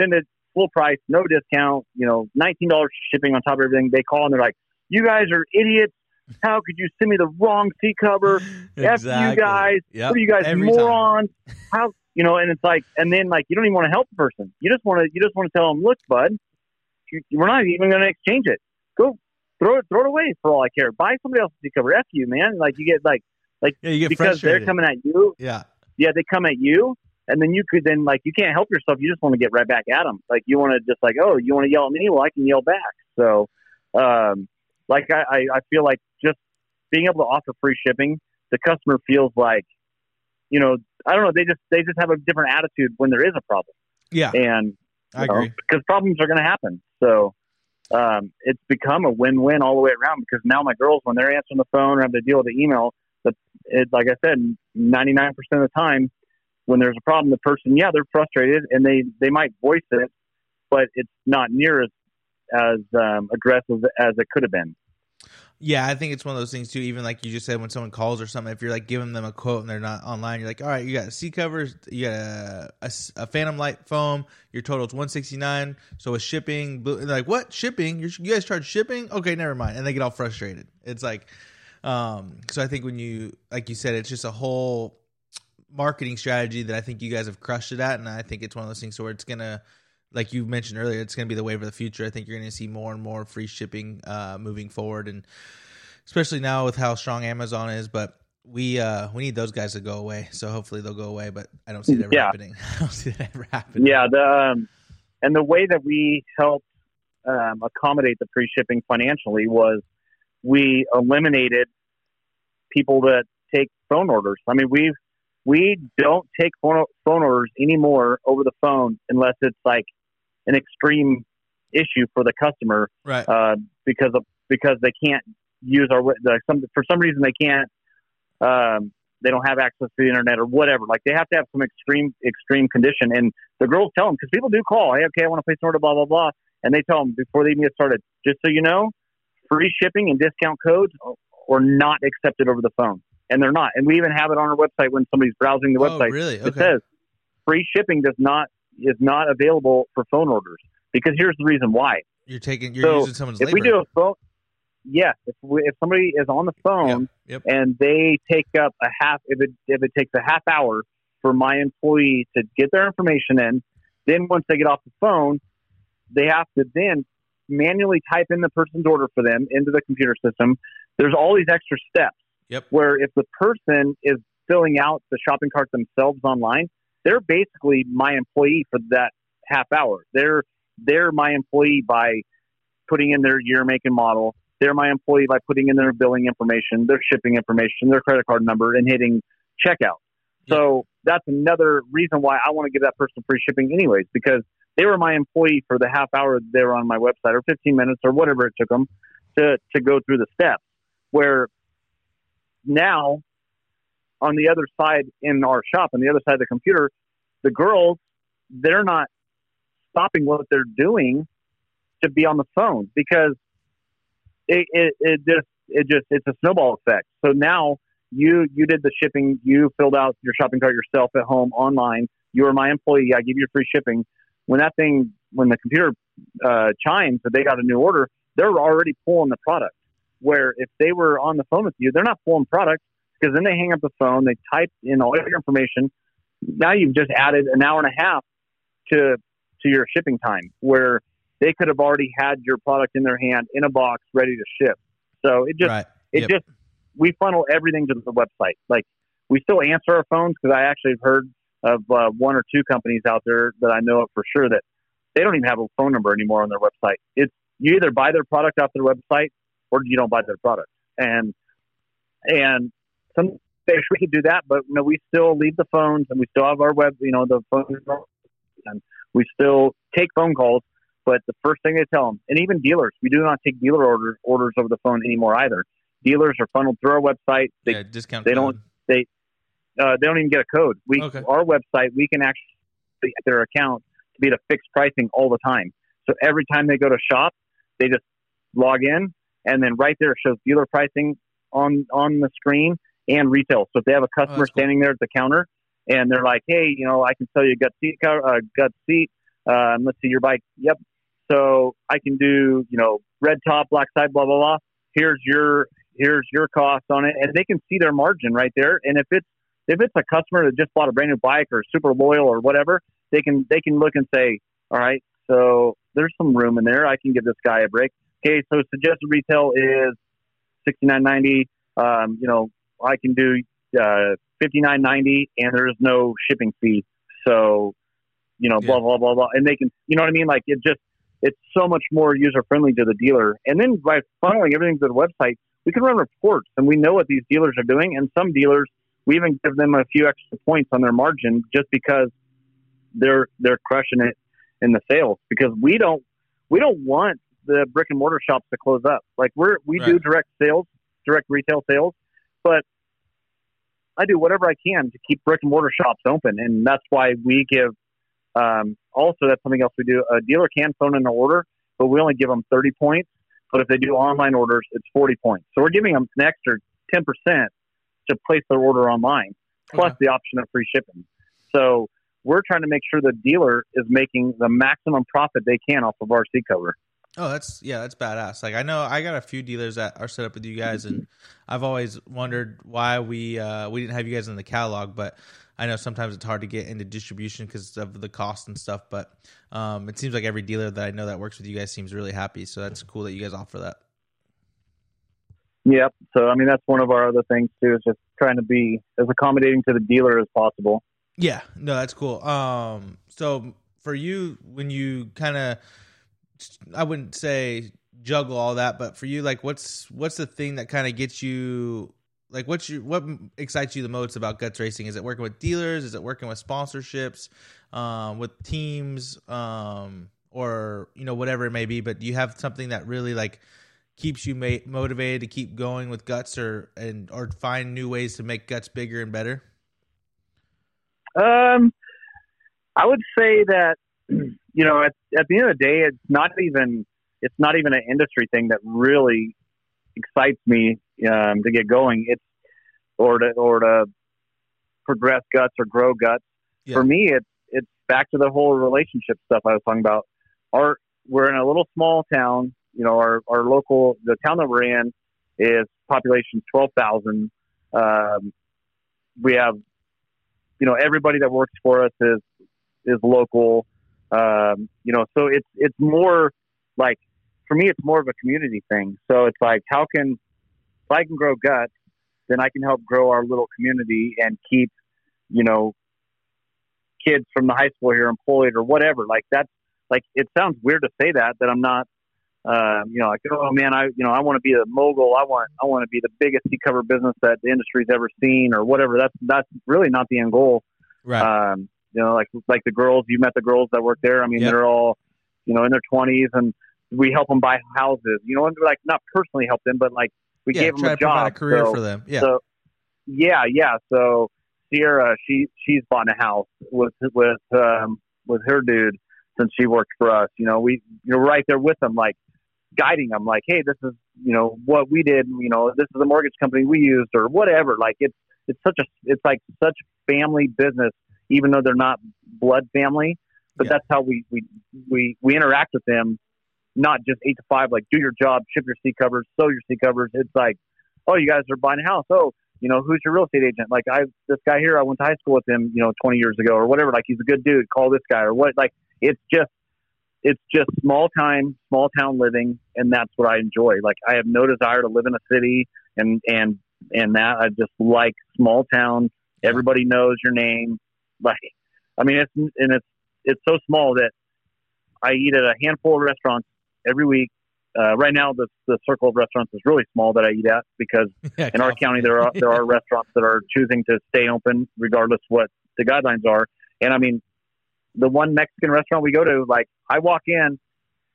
send it full price, no discount, you know, nineteen dollars shipping on top of everything, they call and they're like, "You guys are idiots. How could you send me the wrong seat cover? F you guys. Yep. What are you guys Every time. morons? How you know? And it's like, and then like you don't even want to help the person. You just want to you just want to tell them, look, bud, we're not even going to exchange it. Go throw it throw it away for all I care. Buy somebody else's cover. F you, man. Like you get like Yeah, you get because frustrated. they're coming at you. yeah. Yeah, they come at you. And then you could then like you can't help yourself. You just want to get right back at them. Like you want to just like oh you want to yell at me? Well, I can yell back. So, um, like I I feel like just being able to offer free shipping, the customer feels like, you know, I don't know. They just they just have a different attitude when there is a problem, Yeah, and I know, agree. because problems are going to happen. So. Um, it's become a win-win all the way around because now my girls, when they're answering the phone or have to deal with the email, the it, like I said, 99% of the time, when there's a problem, the person, yeah, they're frustrated and they, they might voice it, but it's not near as, as um, aggressive as it could have been. Yeah, I think it's one of those things too. Even like you just said, when someone calls or something, if you're like giving them a quote and they're not online, you're like, all right, you got seat covers, you got a Phantom Light foam, your total's one sixty nine. So with shipping, they're like, what shipping? You're, you guys charge shipping? Okay, never mind, and they get all frustrated. It's like, um, so I think when you like you said, it's just a whole marketing strategy that I think you guys have crushed it at, and I think it's one of those things where it's gonna. Like you mentioned earlier, it's going to be the wave of the future. I think you're going to see more and more free shipping uh, moving forward, and especially now with how strong Amazon is. But we uh, we need those guys to go away. So hopefully they'll go away. But I don't see that ever Yeah. happening. I don't see that ever happening. Yeah. The, um, and the way that we helped um, accommodate the free shipping financially was we eliminated people that take phone orders. I mean, we we don't take phone, phone orders anymore over the phone unless it's like an extreme issue for the customer Right. uh, because of because they can't use our the, some for some reason they can't um, they don't have access to the internet or whatever. Like they have to have some extreme extreme condition, and the girls tell them because people do call. Hey, okay, I want to place an order, blah blah blah, and they tell them before they even get started. Just so you know, free shipping and discount codes are not accepted over the phone, and they're not. And we even have it on our website when somebody's browsing the oh, website. really? It says free shipping does not is not available for phone orders because here's the reason why You're taking. You're So, using someone's if labor. we do a phone, yes, if we, if somebody is on the phone Yep. and they take up a half, if it if it takes a half hour for my employee to get their information in. Then once they get off the phone, they have to then manually type in the person's order for them into the computer system. There's all these extra steps. Yep. Where if the person is filling out the shopping cart themselves online, they're basically my employee for that half hour. They're they're my employee by putting in their year, make, and model. They're my employee by putting in their billing information, their shipping information, their credit card number, and hitting checkout. So that's another reason why I want to give that person free shipping, anyways, because they were my employee for the half hour they were on my website, or 15 minutes, or whatever it took them to to go through the steps. Where now, on the other side in our shop, on the other side of the computer, the girls they're not stopping what they're doing to be on the phone because it, it, it just it just it's a snowball effect. So now you you did the shipping, you filled out your shopping cart yourself at home online. You are my employee. I give you free shipping. When that thing, when the computer uh, chimes that they got a new order, they're already pulling the product. Where if they were on the phone with you, they're not pulling product because then they hang up the phone, they type in all your information. Now you've just added an hour and a half to to your shipping time, where they could have already had your product in their hand in a box ready to ship. So it just Right. it Yep. just we funnel everything to the website. Like we still answer our phones because I actually have heard of uh, one or two companies out there that I know of for sure that they don't even have a phone number anymore on their website. It's you either buy their product off their website or you don't buy their product. And and some days we could do that, but you know, we still leave the phones and we still have our web, you know, the phone and we still take phone calls. But the first thing they tell them, and even dealers, we do not take dealer order, orders over the phone anymore either. Dealers are funneled through our website. They yeah, discount. they code. don't- uh, they don't even get a code. We Okay. our website we can actually get their account to be at a fixed pricing all the time. So every time they go to shop, they just log in, and then right there it shows dealer pricing on on the screen and retail. So if they have a customer Oh, that's cool. standing there at the counter and they're like, "Hey, you know, I can sell you a gut seat, uh, gut seat. Um, let's see your bike. Yep. So I can do, you know, red top, black side, blah blah blah. Here's your here's your cost on it, and they can see their margin right there. And if it's if it's a customer that just bought a brand new bike or super loyal or whatever, they can they can look and say, all right, so there's some room in there. I can give this guy a break. Okay, so suggested retail is sixty nine ninety. Um, you know, I can do uh, fifty nine ninety, and there is no shipping fee. So, you know, blah Yeah. blah blah blah, and they can, you know what I mean? Like it just it's so much more user friendly to the dealer. And then by funneling everything to the website, we can run reports, and we know what these dealers are doing. And some dealers, we even give them a few extra points on their margin just because they're they're crushing it in the sales. Because we don't we don't want the brick and mortar shops to close up. Like we're we do direct sales, direct retail sales, but I do whatever I can to keep brick and mortar shops open, and that's why we give. Um, also, that's something else we do. A dealer can phone in an order, but we only give them thirty points. But if they do online orders, it's forty points. So we're giving them an extra ten percent to place their order online, plus Okay. the option of free shipping. So we're trying to make sure the dealer is making the maximum profit they can off of our seat cover. Oh, that's yeah, that's badass. Like I know I got a few dealers that are set up with you guys, and I've always wondered why we uh, we didn't have you guys in the catalog. But I know sometimes it's hard to get into distribution because of the cost and stuff. But um, it seems like every dealer that I know that works with you guys seems really happy. So that's cool that you guys offer that. Yep. So I mean that's one of our other things too is just trying to be as accommodating to the dealer as possible. Yeah, no, that's cool. Um, so for you, when you kind of, I wouldn't say juggle all that, but for you, like, what's what's the thing that kind of gets you, like, what's your what excites you the most about guts racing? Is it working with dealers? Is it working with sponsorships, um, with teams, um, or you know whatever it may be? But do you have something that really like keeps you ma- motivated to keep going with guts, or and or find new ways to make guts bigger and better? Um, I would say that you know at at the end of the day, it's not even it's not even an industry thing that really excites me um, to get going. It's or to or to progress guts or grow guts. Yeah. For me, it's it's back to the whole relationship stuff I was talking about. Our we're in a little small town. You know, our our local the town that we're in is population twelve thousand. Um, we have you know, everybody that works for us is is local. Um, you know, so it's it's more like for me, it's more of a community thing. So it's like, how can if I can grow guts, then I can help grow our little community and keep, you know, kids from the high school here employed or whatever. Like that's like it sounds weird to say that that I'm not uh, you know, like, oh man, I, you know, I want to be a mogul. I want, I want to be the biggest seat cover business that the industry's ever seen, or whatever. That's that's really not the end goal. Right. Um, you know, like like the girls. You met the girls that work there. I mean, Yep. they're all, you know, in their twenties, and we help them buy houses. You know, and like not personally help them, but like we yeah, gave them a job. a career so, for them. Yeah. So, yeah, yeah. So Sierra, she she's bought a house with with um, with her dude since she worked for us. You know, we you're right there with them, like guiding them, like, hey, this is you know what we did. You know, this is the mortgage company we used, or whatever. Like it's it's such a it's like such family business, even though they're not blood family. But Yeah. that's how we we we we interact with them. Not just eight to five, like do your job, ship your seat covers, sew your seat covers. It's like, oh, you guys are buying a house. Oh, you know, who's your real estate agent? Like I, this guy here, I went to high school with him, you know, 20 years ago or whatever. Like he's a good dude. Call this guy or what? Like it's just, it's just small time, small town living, and that's what I enjoy. Like I have no desire to live in a city, and and and that I just like small town. Everybody knows your name. Like, I mean, it's and it's it's so small that I eat at a handful of restaurants every week. Uh, right now, the the circle of restaurants is really small that I eat at because Yeah, in our county there are there are restaurants that are choosing to stay open regardless what the guidelines are. And i mean the one mexican restaurant we go to like i walk in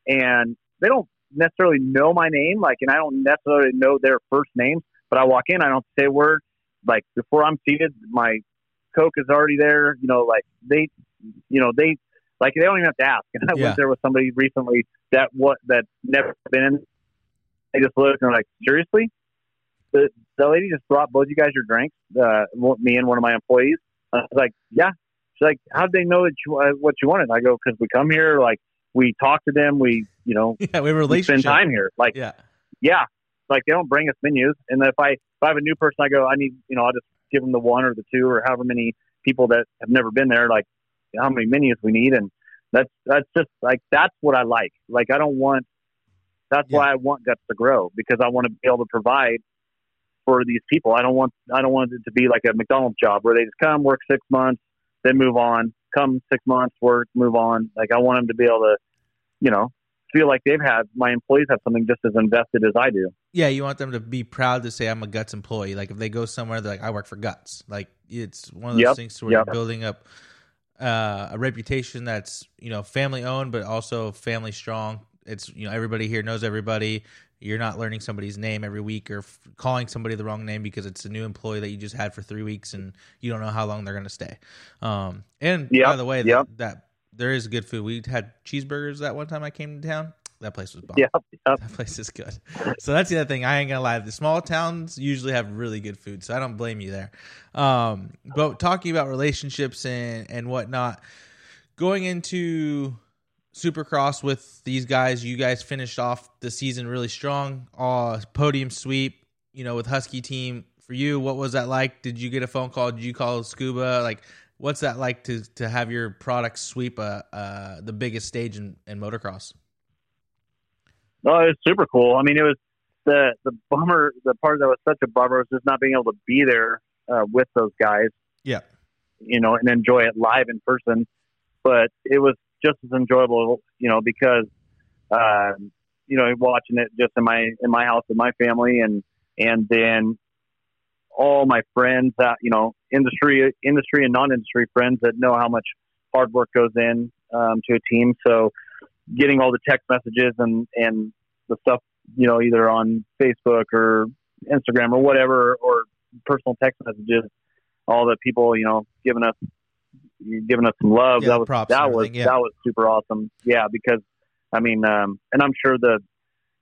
and they don't necessarily know my name like and i don't necessarily know their first names but i walk in i don't say a word. Like before i'm seated my coke is already there you know like they you know they like they don't even have to ask and i Yeah. went there with somebody recently that what that never been in they just looked and were like seriously the, the lady just brought both you guys your drinks, uh, me and one of my employees. I was like, yeah. She's like, how did they know that you, uh, what you wanted? I go, because we come here, like we talk to them, we, you know, yeah, we we spend time here. Like, Yeah. yeah, like they don't bring us menus. And if I if I have a new person, I go, I need, you know, I'll just give them the one or the two or however many people that have never been there, like how many menus we need, and that's that's just like that's what I like. Like I don't want. That's why I want guts to grow because I want to be able to provide for these people. I don't want I don't want it to be like a McDonald's job where they just come work six months, then move on. Come six months, work, move on. Like I want them to be able to, you know, feel like they've had my employees have something just as invested as I do. Yeah, you want them to be proud to say I'm a Guts employee. Like if they go somewhere, they're like, I work for Guts. Like it's one of those Yep, things where yep. you're building up uh, a reputation that's you know family owned, but also family strong. It's you know everybody here knows everybody. You're not learning somebody's name every week or f- calling somebody the wrong name because it's a new employee that you just had for three weeks and you don't know how long they're going to stay. Um, and by the way, yep. that, that there is good food. We had cheeseburgers that one time I came to town. That place was bomb. Yep, yep. That place is good. So that's the other thing. I ain't gonna lie. The small towns usually have really good food, so I don't blame you there. Um, but talking about relationships and and whatnot, going into Supercross with these guys, you guys finished off the season really strong. Uh, podium sweep. You know, with Husky team. For you, what was that like? Did you get a phone call? Did you call Scuba? Like, what's that like to to have your product sweep uh, uh the biggest stage in, in motocross? No, it was super cool. I mean, it was the the bummer. The part that was such a bummer was just not being able to be there uh, with those guys. Yeah. you know, and enjoy it live in person. But it was just as enjoyable, you know, because um, you know watching it just in my in my house with my family, and and then all my friends that you know industry industry and non industry friends that know how much hard work goes in um, to a team. So getting all the text messages and and the stuff you know either on Facebook or Instagram or whatever or personal text messages, all the people you know giving us giving us some love. Yeah, that was props that was yeah. that was super awesome. Yeah, because I mean, um, and I'm sure the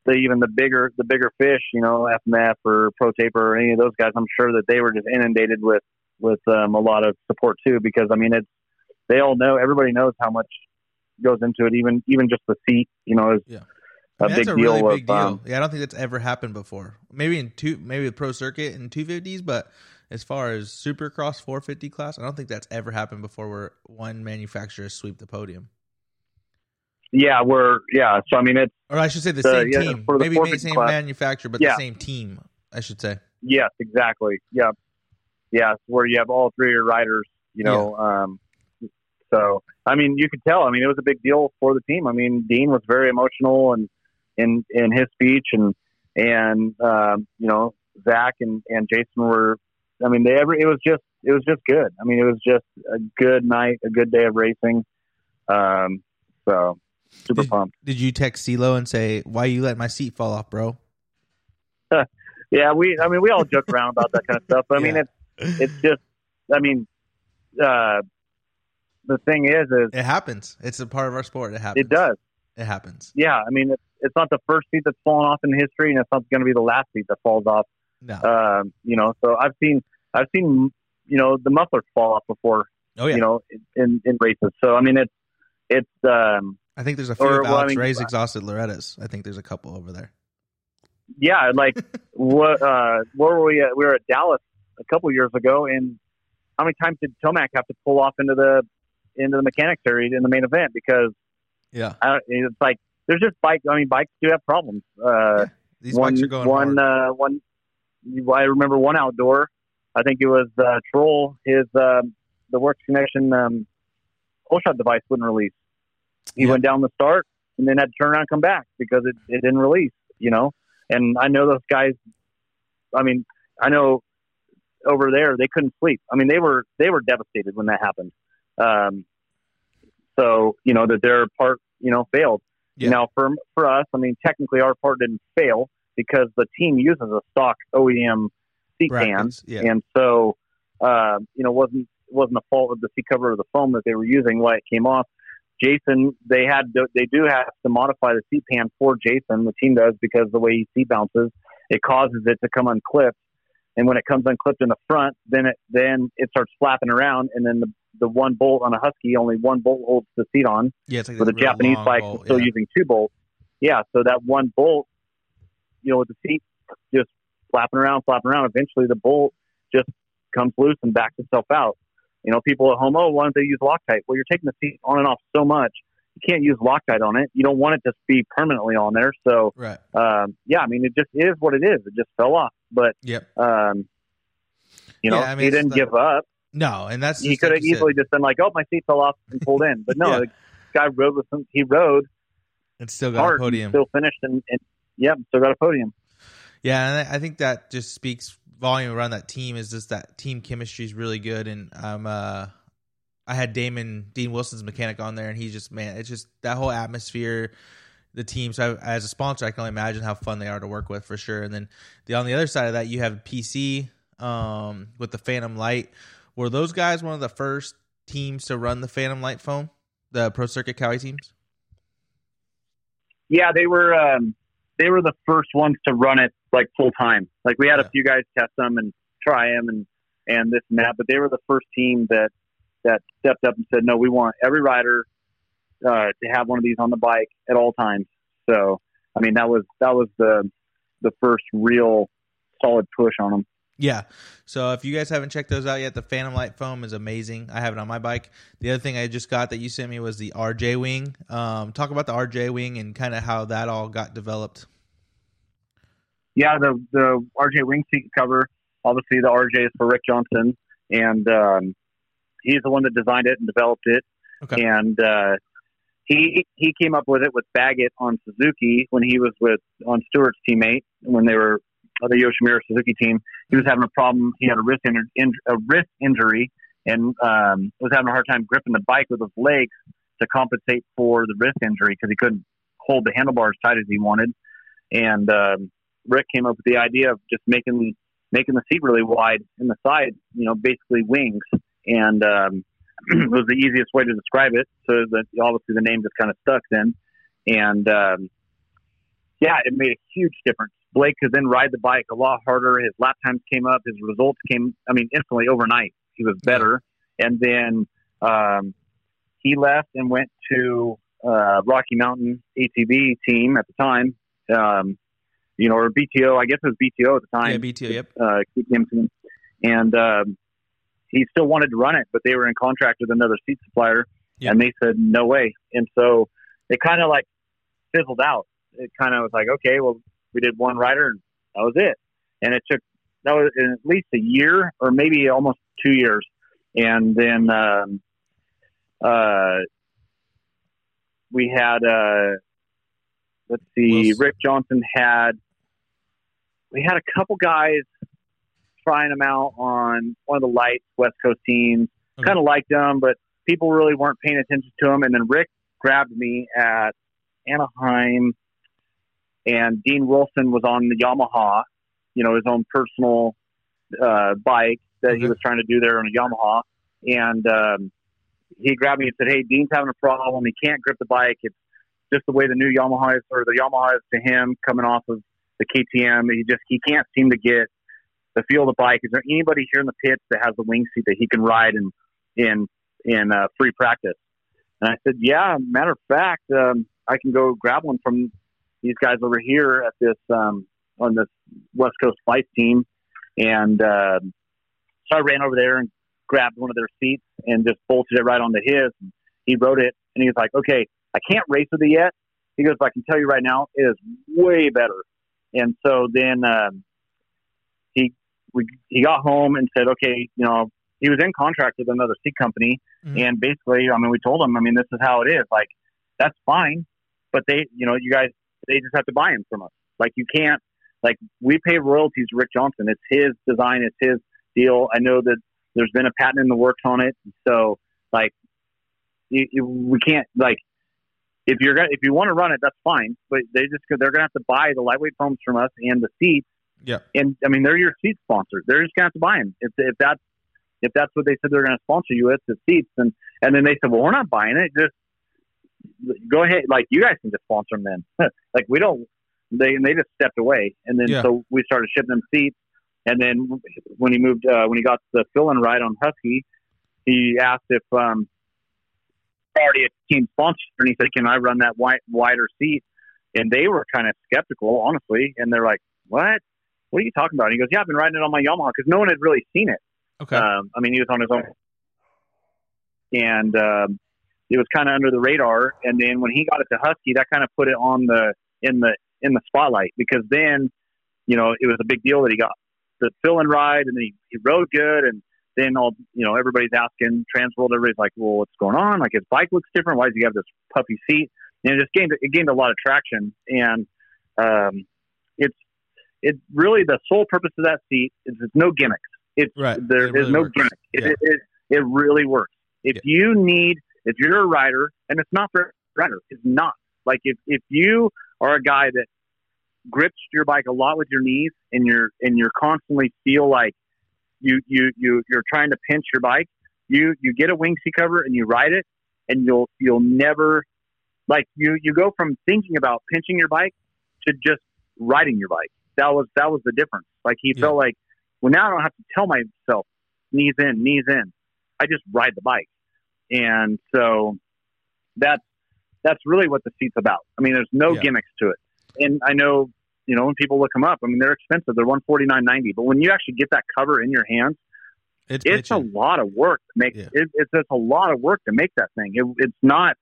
the even the bigger the bigger fish, you know, FMF or Pro Taper or any of those guys, I'm sure that they were just inundated with with um, a lot of support too. Because I mean, it's they all know everybody knows how much goes into it. Even even just the seat, you know, is Yeah. a I mean, big that's a deal. really big of, deal. um, yeah, I don't think that's ever happened before. Maybe in two, maybe the pro circuit in two fifties, but as far as Supercross 450 class, I don't think that's ever happened before where one manufacturer sweep the podium. Yeah, we're yeah. So I mean, it's Or I should say the same yeah, team. for the Maybe the same class. manufacturer, but Yeah. the same team, I should say. yes, exactly. Yeah, yeah. Where you have all three of your riders. You know, um, so I mean, you could tell. I mean, it was a big deal for the team. I mean, Dean was very emotional and in in his speech, and and um, you know, Zach and and Jason were. I mean, they ever. It was just. It was just good. I mean, it was just a good night, a good day of racing. Um, so super Did- pumped. Did you text CeeLo and say, why you let my seat fall off, bro? Yeah, we. I mean, we all joke around about that kind of stuff. But I mean, it's it's just. I mean, uh, the thing is, is It happens. It's a part of our sport. It happens. it does. It happens. Yeah, I mean, it's, it's not the first seat that's fallen off in history, and it's not going to be the last seat that falls off. No. Um, you know, so I've seen I've seen you know the mufflers fall off before. oh, yeah. You know, in in races. So I mean, it's it's um, I think there's a few or, of well, I mean- Ray's exhausted Loretta's. I think there's a couple over there. yeah, like what uh, where were we? At? We were at Dallas a couple years ago, and how many times did Tomac have to pull off into the into the mechanics area in the main event because Yeah. I, it's like there's just bike. I mean, bikes do have problems. Uh, These one, bikes are going one, hard. uh, one. I remember one outdoor. I think it was uh, Troll. His um, the Works Connection um, whole shot device wouldn't release. He Yeah. went down the start and then had to turn around and come back because it, it didn't release. You know, and I know those guys. I mean, I know over there they couldn't sleep. I mean, they were they were devastated when that happened. Um, so you know that their part you know failed. Yeah. Now for for us, I mean, technically our part didn't fail because the team uses a stock OEM seat pan, yeah. and so uh, you know wasn't wasn't a fault of the seat cover or the foam that they were using why it came off. Jason, they had they do have to modify the seat pan for Jason. The team does because the way he seat bounces, it causes it to come unclipped, and when it comes unclipped in the front, then it then it starts flapping around, and then the the one bolt on a Husky, only one bolt holds the seat on Yeah, it's like with a Japanese bike bolt, still yeah. using two bolts. Yeah, so that one bolt, you know, with the seat just flapping around, flapping around, eventually the bolt just comes loose and backs itself out. You know, people at home, oh, why don't they use Loctite? Well, you're taking the seat on and off so much, you can't use Loctite on it. You don't want it to be permanently on there. So, Right. um, yeah, I mean, it just is what it is. It just fell off. But, Yep. um, you know, Yeah, I mean, he didn't the- give up. No, and that's He could have you said. easily just been like, oh, my seat fell off and pulled in. But no, Yeah. the guy rode with him. He rode It's still got a hard, and podium. still finished, and, and yep, still got a podium. Yeah, and I think that just speaks volume around that team. Is just that team chemistry is really good, and I'm uh, I had Damon Dean Wilson's mechanic on there, and he's just man, it's just that whole atmosphere, the team. So I, as a sponsor, I can only imagine how fun they are to work with for sure. And then the on the other side of that, you have PC um, with the Phantom Light. Were those guys one of the first teams to run the Phantom Light foam, the Pro Circuit Kawi teams? Yeah, they were um, they were the first ones to run it like full time. Like we had Yeah. a few guys test them and try them and and this and that, but they were the first team that that stepped up and said, no, we want every rider uh, to have one of these on the bike at all times. So, I mean, that was that was the the first real solid push on them. Yeah. So if you guys haven't checked those out yet, the Phantom Light foam is amazing. I have it on my bike. The other thing I just got that you sent me was the RJ wing. Um, talk about the RJ wing and kind of how that all got developed. Yeah, the the RJ wing seat cover. Obviously, the RJ is for Rick Johnson, and um, he's the one that designed it and developed it. Okay. And uh, he he came up with it with Baggett on Suzuki when he was with on Stewart's teammate when they were uh, the Yoshimura Suzuki team. He was having a problem. He had a wrist in, in, a wrist injury and um, was having a hard time gripping the bike with his legs to compensate for the wrist injury because he couldn't hold the handlebars tight as he wanted. And um, Rick came up with the idea of just making making the seat really wide in the side, you know, basically wings, and um, it was the easiest way to describe it. So that obviously the name just kind of stuck then, and um, yeah, it made a huge difference. Blake could then ride the bike a lot harder. His lap times came up. His results came, I mean, instantly overnight. He was better, and then um, he left and went to uh, Rocky Mountain ATV team at the time. Um, you know, or BTO. I guess it was BTO at the time Yeah, BTO. Yep. uh, Keith Gibson. and um, he still wanted to run it, but they were in contract with another seat supplier, Yeah. and they said no way. And so it kind of like fizzled out. It kind of was like, okay, well, we did one rider, and that was it. And it took that was at least a year or maybe almost two years, and then um, uh, we had uh, let's see, Wilson. Rick Johnson had we had a couple guys trying them out on one of the lights West Coast teams. Okay. Kind of liked them, but people really weren't paying attention to them. And then Rick grabbed me at Anaheim, and Dean Wilson was on the Yamaha, you know, his own personal uh, bike that he was trying to do there on a Yamaha. And um, he grabbed me and said, "Hey, Dean's having a problem. He can't grip the bike. It's just the way the new Yamaha is, or the Yamaha is to him coming off of the KTM. He just he can't seem to get the feel of the bike. Is there anybody here in the pits that has the wing seat that he can ride in in in uh, free practice?" And I said, "Yeah. Matter of fact, um, I can go grab one from these guys over here at this um, on this West Coast Flight team." And uh, so I ran over there and grabbed one of their seats and just bolted it right onto his. He rode it, and he was like, "Okay, I can't race with it yet." He goes, "But I can tell you right now, it is way better." And so then um, he we, he got home and said, "Okay, you know." He was in contract with another seat company, Mhm. and basically, I mean, we told him, I mean, this is how it is. Like, that's fine, but they, you know, you guys, they just have to buy them from us. Like, you can't, like, we pay royalties to Rick Johnson. It's his design, it's his deal. I know that there's been a patent in the works on it, so like, you, you, we can't like. If you're gonna, if you want to run it, that's fine. But they just they're gonna have to buy the lightweight foams from us and the seats. Yeah. And I mean, they're your seat sponsors. They're just gonna have to buy them. If if that's if that's what they said they're gonna sponsor you with the seats, and and then they said, well, we're not buying it. Just go ahead. Like you guys can just sponsor them then. like we don't. They and they just stepped away, and then Yeah. so we started shipping them seats. And then when he moved, uh, when he got the fill-in ride on Husky, he asked if um, already a team sponsor, and he said, "Can I run that wide, wider seat?" And they were kind of skeptical, honestly, and they're like, "What? What are you talking about?" And he goes, "Yeah, I've been riding it on my Yamaha because no one had really seen it. Okay. Um, I mean, he was on his own, and um, it was kind of under the radar. And then when he got it to Husky, that kind of put it on the in the in the spotlight because then, you know, it was a big deal that he got the fill and ride, and then he, he rode good, and then all you know, everybody's asking Transworld. Everybody's like, "Well, what's going on? Like his bike looks different. Why does he have this puffy seat?" And it just gained it gained a lot of traction, and um, it's it's really the sole purpose of that seat is it's no gimmicks. It's Right. there It is really no works. gimmick. It, Yeah. it, it, it really works. If Yeah. you need, if you're a rider, and it's not for every rider, it's not like if if you are a guy that grips your bike a lot with your knees and you're and you're constantly feel like you you you you're trying to pinch your bike, you you get a wing seat cover and you ride it, and you'll you'll never like you you go from thinking about pinching your bike to just riding your bike. That was that was the difference. Like he Yeah. felt like, well, now I don't have to tell myself knees in, knees in. I just ride the bike, and so that's that's really what the seat's about. I mean, there's no Yeah. gimmicks to it, and I know you know when people look them up. I mean, they're expensive. They're one forty nine ninety, but when you actually get that cover in your hands, It's, it's a lot of work to make. Yeah. It, it's it's a lot of work to make that thing. It, it's not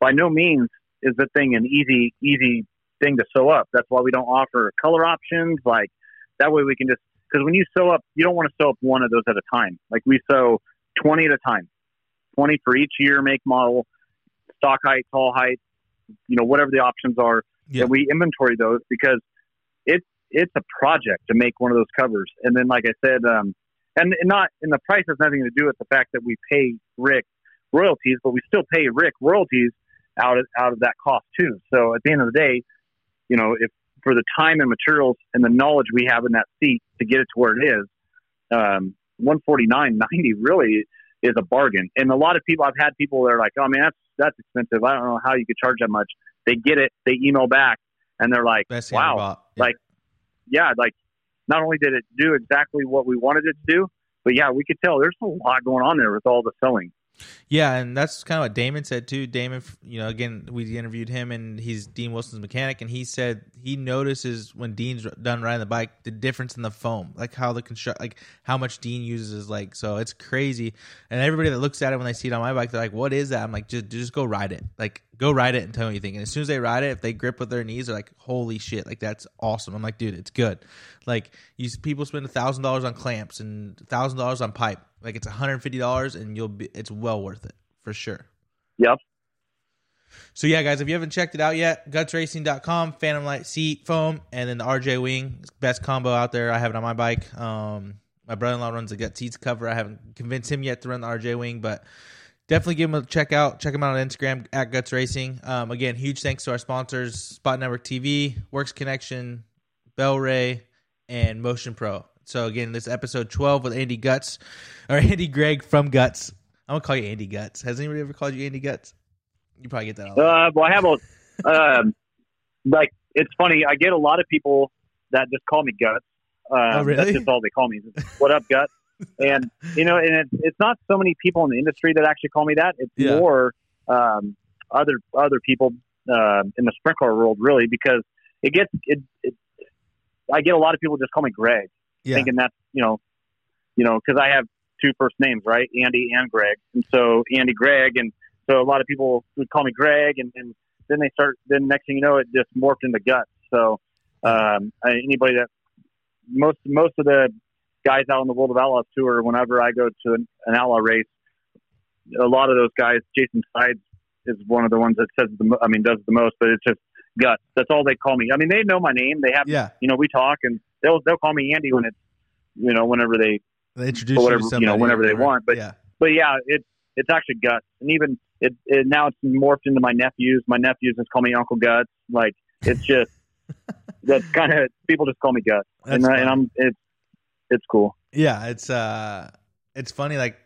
by no means is the thing an easy easy thing to sew up. That's why we don't offer color options. Like that way we can just because when you sew up, you don't want to sew up one of those at a time. Like we sew twenty at a time, twenty for each year, make, model, stock height, tall height, you know whatever the options are. Yeah. And we inventory those because it's it's a project to make one of those covers. And then, like I said, um, and, and not and the price has nothing to do with the fact that we pay Rick royalties, but we still pay Rick royalties out of out of that cost too. So at the end of the day, you know, if for the time and materials and the knowledge we have in that seat to get it to where it is, um, one forty nine ninety really is a bargain. And a lot of people, I've had people that are like, "Oh man, that's that's expensive. I don't know how you could charge that much." They get it, they email back, and they're like, Best "Wow. Yeah. like yeah, like not only did it do exactly what we wanted it to do, but yeah, we could tell there's a lot going on there with all the sewing. Yeah, and that's kind of what Damon said too. Damon, you know, again, we interviewed him, and he's Dean Wilson's mechanic, and he said he notices when Dean's done riding the bike the difference in the foam, like how the construct, like how much Dean uses his leg. So it's crazy, and everybody that looks at it when they see it on my bike, they're like, "What is that?" I'm like, "Just, just go ride it. Like, go ride it and tell me what you think." And as soon as they ride it, if they grip with their knees, they're like, "Holy shit! Like that's awesome." I'm like, "Dude, it's good." Like, you people spend a thousand dollars on clamps and thousand dollars on pipe like it's $150 and you'll be it's well worth it for sure. Yep. So yeah, guys, if you haven't checked it out yet, gutsracing.com, Phantom Light seat foam, and then the RJ Wing, best combo out there. I have it on my bike. Um, my brother-in-law runs the Gut Seats cover. I haven't convinced him yet to run the RJ Wing, but definitely give them a check out. Check them out on Instagram at Guts Racing. Um, again, huge thanks to our sponsors: Spot Network TV, Works Connection, Bel-Ray, and Motion Pro. So again, this episode twelve with Andy Guts or Andy Gregg from Guts. I'm gonna call you Andy Guts. Has anybody ever called you Andy Guts? You probably get that. All uh, well, I have a um, like. It's funny. I get a lot of people that just call me Guts. Um, oh, really? That's just all they call me. What up, Guts? And you know, and it, it's not so many people in the industry that actually call me that. It's Yeah. more um, other other people uh, in the sprint car world, really, because it gets it, it. I get a lot of people just call me Gregg, yeah, thinking that's you know, you know, because I have two first names, right, Andy and Gregg, and so Andy Gregg, and so a lot of people would call me Gregg, and, and then they start. Then next thing you know, it just morphed into Guts. So um, anybody that most most of the guys out on the World of Outlaws tour, whenever I go to an, an outlaw race, a lot of those guys, Jason Sides is one of the ones that says the, I mean, does the most, but it's just Guts. That's all they call me. I mean, they know my name. They have, yeah. you know, we talk, and they'll they'll call me Andy when it's, you know, whenever they They introduce you whatever, to you know, whenever they want, but- yeah, but yeah, it's it's actually Guts, and even it, it now it's morphed into my nephews. My nephews just call me Uncle Guts. Like it's just that's kind of people just call me Guts, and, I, and I'm, it's it's cool. yeah. It's uh, it's funny. Like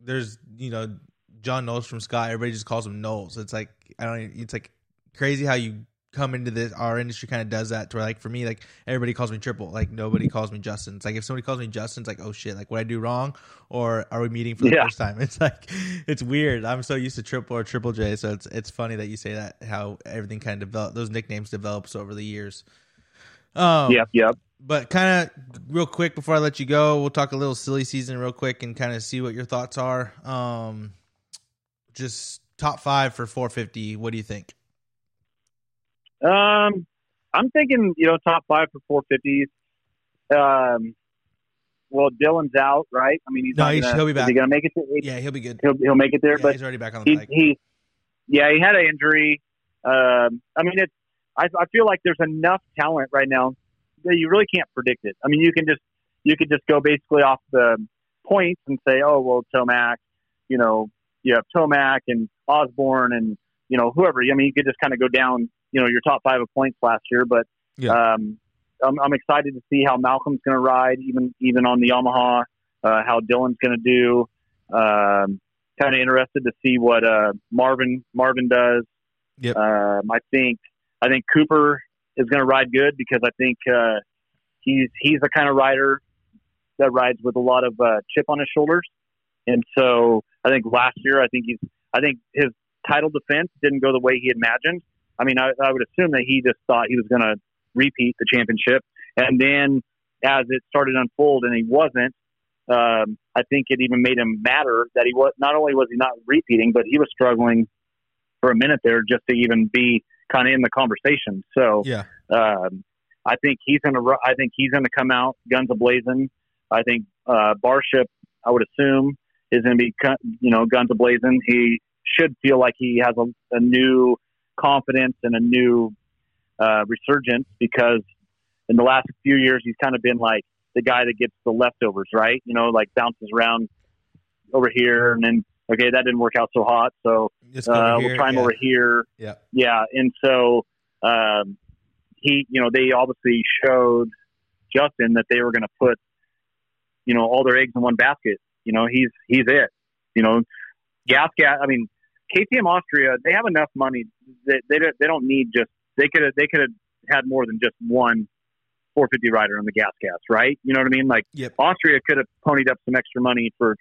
there's you know John Knowles from Scott. Everybody just calls him Knowles. It's like I don't. even- It's like crazy how you come into this. Our industry kind of does that. To where like for me, like everybody calls me Triple. Like nobody calls me Justin. It's like if somebody calls me Justin, it's like oh shit. Like what I do wrong, or are we meeting for the Yeah. first time? It's like it's weird. I'm so used to Triple or Triple J. So it's it's funny that you say that. How everything kind of develop. Those nicknames develops over the years. Um, Yep, yep. But kind of real quick before I let you go, we'll talk a little silly season real quick and kind of see what your thoughts are. Um, just top five for 450. What do you think? Um, I'm thinking you know top five for 450s. Um, well, Dylan's out, right? I mean, he's No, not he's- gonna, he'll be back. he gonna make it to eight? Yeah, he'll be good. He'll he'll make it there, Yeah, but he's already back on the he, bike. he yeah he had an injury um i mean it's I, I feel like there's enough talent right now you really can't predict it i mean you can just you could just go basically off the points and say oh well tomac you know you have tomac and osborne and you know whoever i mean you could just kind of go down you know your top five of points last year but Yeah. um I'm, I'm excited to see how malcolm's going to ride even even on the yamaha uh, how dylan's going to do um kind of interested to see what uh, Marvin Marvin does. Yep. Um, I think I think Cooper is going to ride good because I think uh, he's he's the kind of rider that rides with a lot of uh, chip on his shoulders, and so I think last year I think he's I think his title defense didn't go the way he imagined. I mean, I, I would assume that he just thought he was going to repeat the championship, and then as it started to unfold and he wasn't, um, I think it even made him matter that he was not only was he not repeating, but he was struggling for a minute there just to even be kind of in the conversation. So Yeah. um, I think he's gonna. I think he's gonna come out guns a blazing. I think uh, Barcia, I would assume, is gonna be you know guns a blazing. He should feel like he has a, a new confidence and a new uh, resurgence because in the last few years he's kind of been like the guy that gets the leftovers, right? You know, like bounces around over here and then okay, that didn't work out so hot, so uh, we'll try him yeah. over here. Yeah. Yeah. And so um, he, you know, they obviously showed Justin that they were going to put, you know, all their eggs in one basket. You know, he's he's it. You know, gas gas. I mean, KTM Austria, they have enough money. They they don't, they don't need just they could have they could have had more than just one 450 rider on the gas gas, right? You know what I mean? Like Yep. Austria could have ponied up some extra money for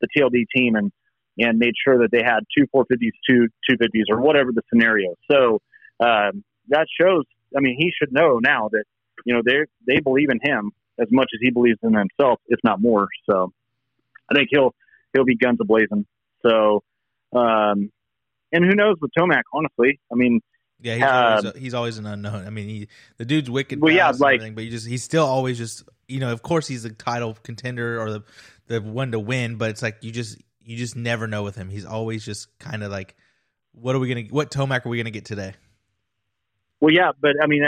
the TLD team, and and made sure that they had two 450s, two 250s, or whatever the scenario. So um, that shows. I mean, he should know now that you know they they believe in him as much as he believes in himself, if not more. So I think he'll he'll be guns a blazing. So um, and who knows with Tomac? Honestly, I mean. Yeah, he's, always, he's always an unknown. I mean, he the dude's wicked. Well, yeah, like, but he just he's still always just you know. Of course, he's the title contender or the the one to win, but it's like you just you just never know with him. He's always just kind of like, what are we gonna what Tomac are we gonna get today? Well, yeah, but I mean,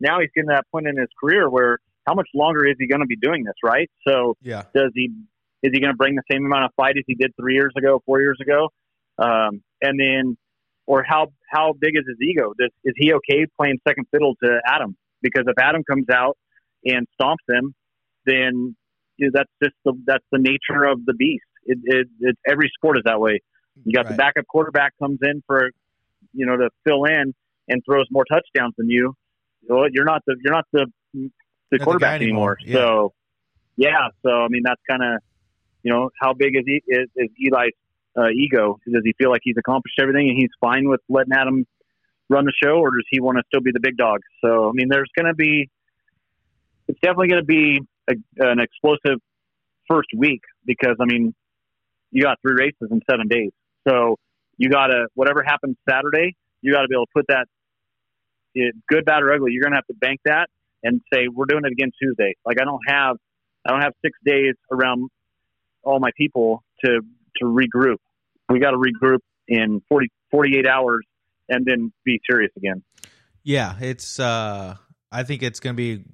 now he's getting to that point in his career where how much longer is he going to be doing this, right? So, yeah, does he is he going to bring the same amount of fight as he did three years ago, four years ago? Um, and then, or how how big is his ego? Does, is he okay playing second fiddle to Adam? Because if Adam comes out and stomps him, then you know, that's just the that's the nature of the beast. It, it, it every sport is that way. You got right. the backup quarterback comes in for you know to fill in and throws more touchdowns than you. Well, you're not the you're not the the quarterback the anymore. anymore. Yeah. So yeah, so I mean that's kind of you know how big is he is, is Eli's uh, ego? Does he feel like he's accomplished everything and he's fine with letting Adam run the show, or does he want to still be the big dog? So I mean, there's going to be it's definitely going to be a, an explosive first week because I mean you got three races in seven days, so you got to whatever happens Saturday, you got to be able to put that it, good, bad, or ugly. You're going to have to bank that and say we're doing it again Tuesday. Like I don't have I don't have six days around all my people to to regroup. We got to regroup in 40, 48 hours and then be serious again. Yeah, it's. uh I think it's going to be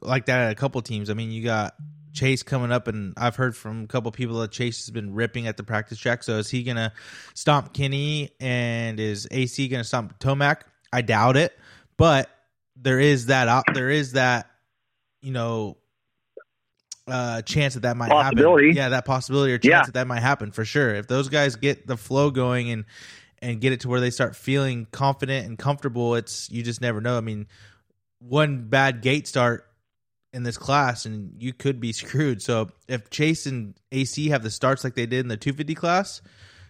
like that at a couple teams. I mean, you got Chase coming up, and I've heard from a couple people that Chase has been ripping at the practice track. So is he going to stomp Kenny, and is AC going to stomp Tomac? I doubt it, but there is that op- there is that you know uh chance that that might happen. Yeah, that possibility or chance yeah. that that might happen for sure. If those guys get the flow going and and get it to where they start feeling confident and comfortable, it's you just never know. I mean, one bad gate start in this class and you could be screwed. So if Chase and AC have the starts like they did in the 250 class,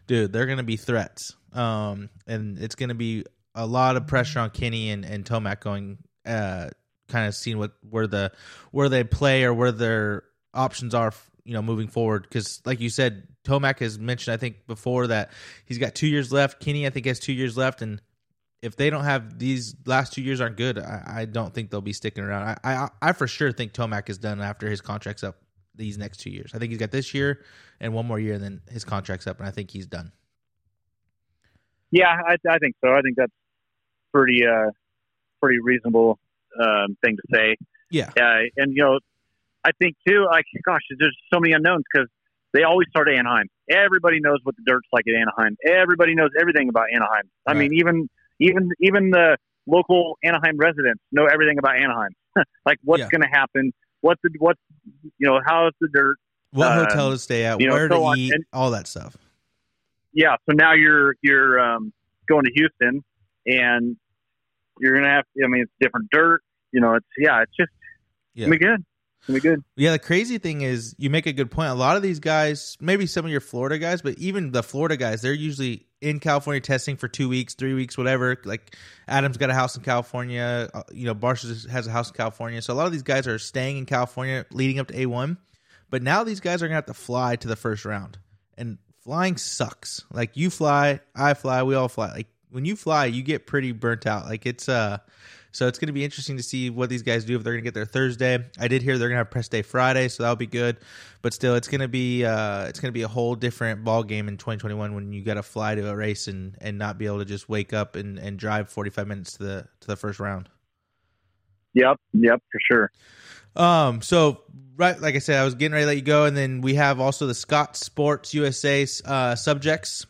dude, they're going to be threats. Um, and it's going to be a lot of pressure on Kenny and, and Tomac going, uh, kind of seeing what, where the, where they play or where their options are, you know, moving forward. Cause like you said, Tomac has mentioned, I think before that he's got two years left. Kenny, I think has two years left and if they don't have these last two years aren't good, I, I don't think they'll be sticking around. I, I, I for sure think Tomac is done after his contract's up these next two years. I think he's got this year and one more year, and then his contract's up, and I think he's done. Yeah, I, I think so. I think that's pretty uh, pretty reasonable um, thing to say. Yeah, uh, and you know, I think too. Like, gosh, there's so many unknowns because they always start at Anaheim. Everybody knows what the dirt's like at Anaheim. Everybody knows everything about Anaheim. I right. mean, even even even the local Anaheim residents know everything about Anaheim. like what's yeah. going to happen, what's the what's you know how's the dirt, what uh, hotel to stay at, where know, to eat, and, all that stuff. Yeah, so now you're you're um, going to Houston, and you're gonna have. I mean, it's different dirt. You know, it's yeah, it's just yeah. gonna be good. It's gonna be good. Yeah, the crazy thing is, you make a good point. A lot of these guys, maybe some of your Florida guys, but even the Florida guys, they're usually in California testing for two weeks, three weeks, whatever. Like Adam's got a house in California. Uh, you know, Barcia has a house in California. So a lot of these guys are staying in California leading up to A1. But now these guys are going to have to fly to the first round. And flying sucks. Like you fly, I fly, we all fly. Like when you fly, you get pretty burnt out. Like it's uh so it's going to be interesting to see what these guys do if they're going to get there Thursday. I did hear they're going to have press day Friday, so that'll be good. But still, it's going to be uh, it's going to be a whole different ball game in 2021 when you got to fly to a race and, and not be able to just wake up and, and drive 45 minutes to the to the first round. Yep, yep, for sure. Um, so right, like I said, I was getting ready to let you go, and then we have also the Scott Sports USA uh, subjects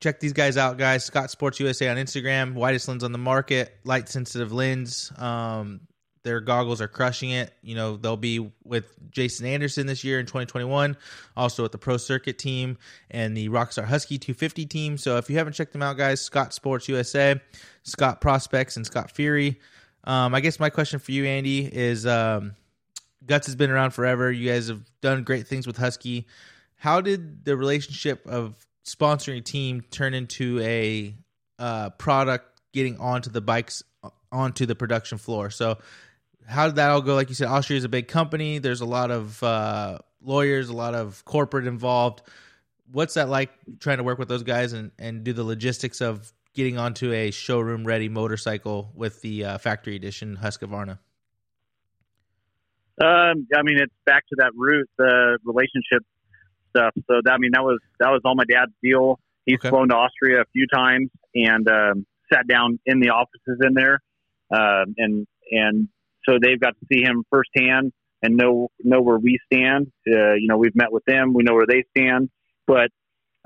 check these guys out, guys. Scott Sports USA on Instagram. Widest lens on the market. Light sensitive lens. Um, their goggles are crushing it. You know, they'll be with Jason Anderson this year in 2021, also with the Pro Circuit team and the Rockstar Husky 250 team. So if you haven't checked them out, guys, Scott Sports USA, Scott Prospects, and Scott Fury. Um, I guess my question for you, Andy, is um, Guts has been around forever. You guys have done great things with Husky. How did the relationship of sponsoring team turn into a uh, product getting onto the bikes onto the production floor. So how did that all go? Like you said, Austria is a big company. There's a lot of uh, lawyers, a lot of corporate involved. What's that like trying to work with those guys and, and do the logistics of getting onto a showroom ready motorcycle with the uh, factory edition Husqvarna? Um, I mean, it's back to that root, the relationship stuff. So that, I mean, that was that was all my dad's deal. He's okay. flown to Austria a few times and um, sat down in the offices in there, uh, and and so they've got to see him firsthand and know know where we stand. Uh, you know, we've met with them, we know where they stand. But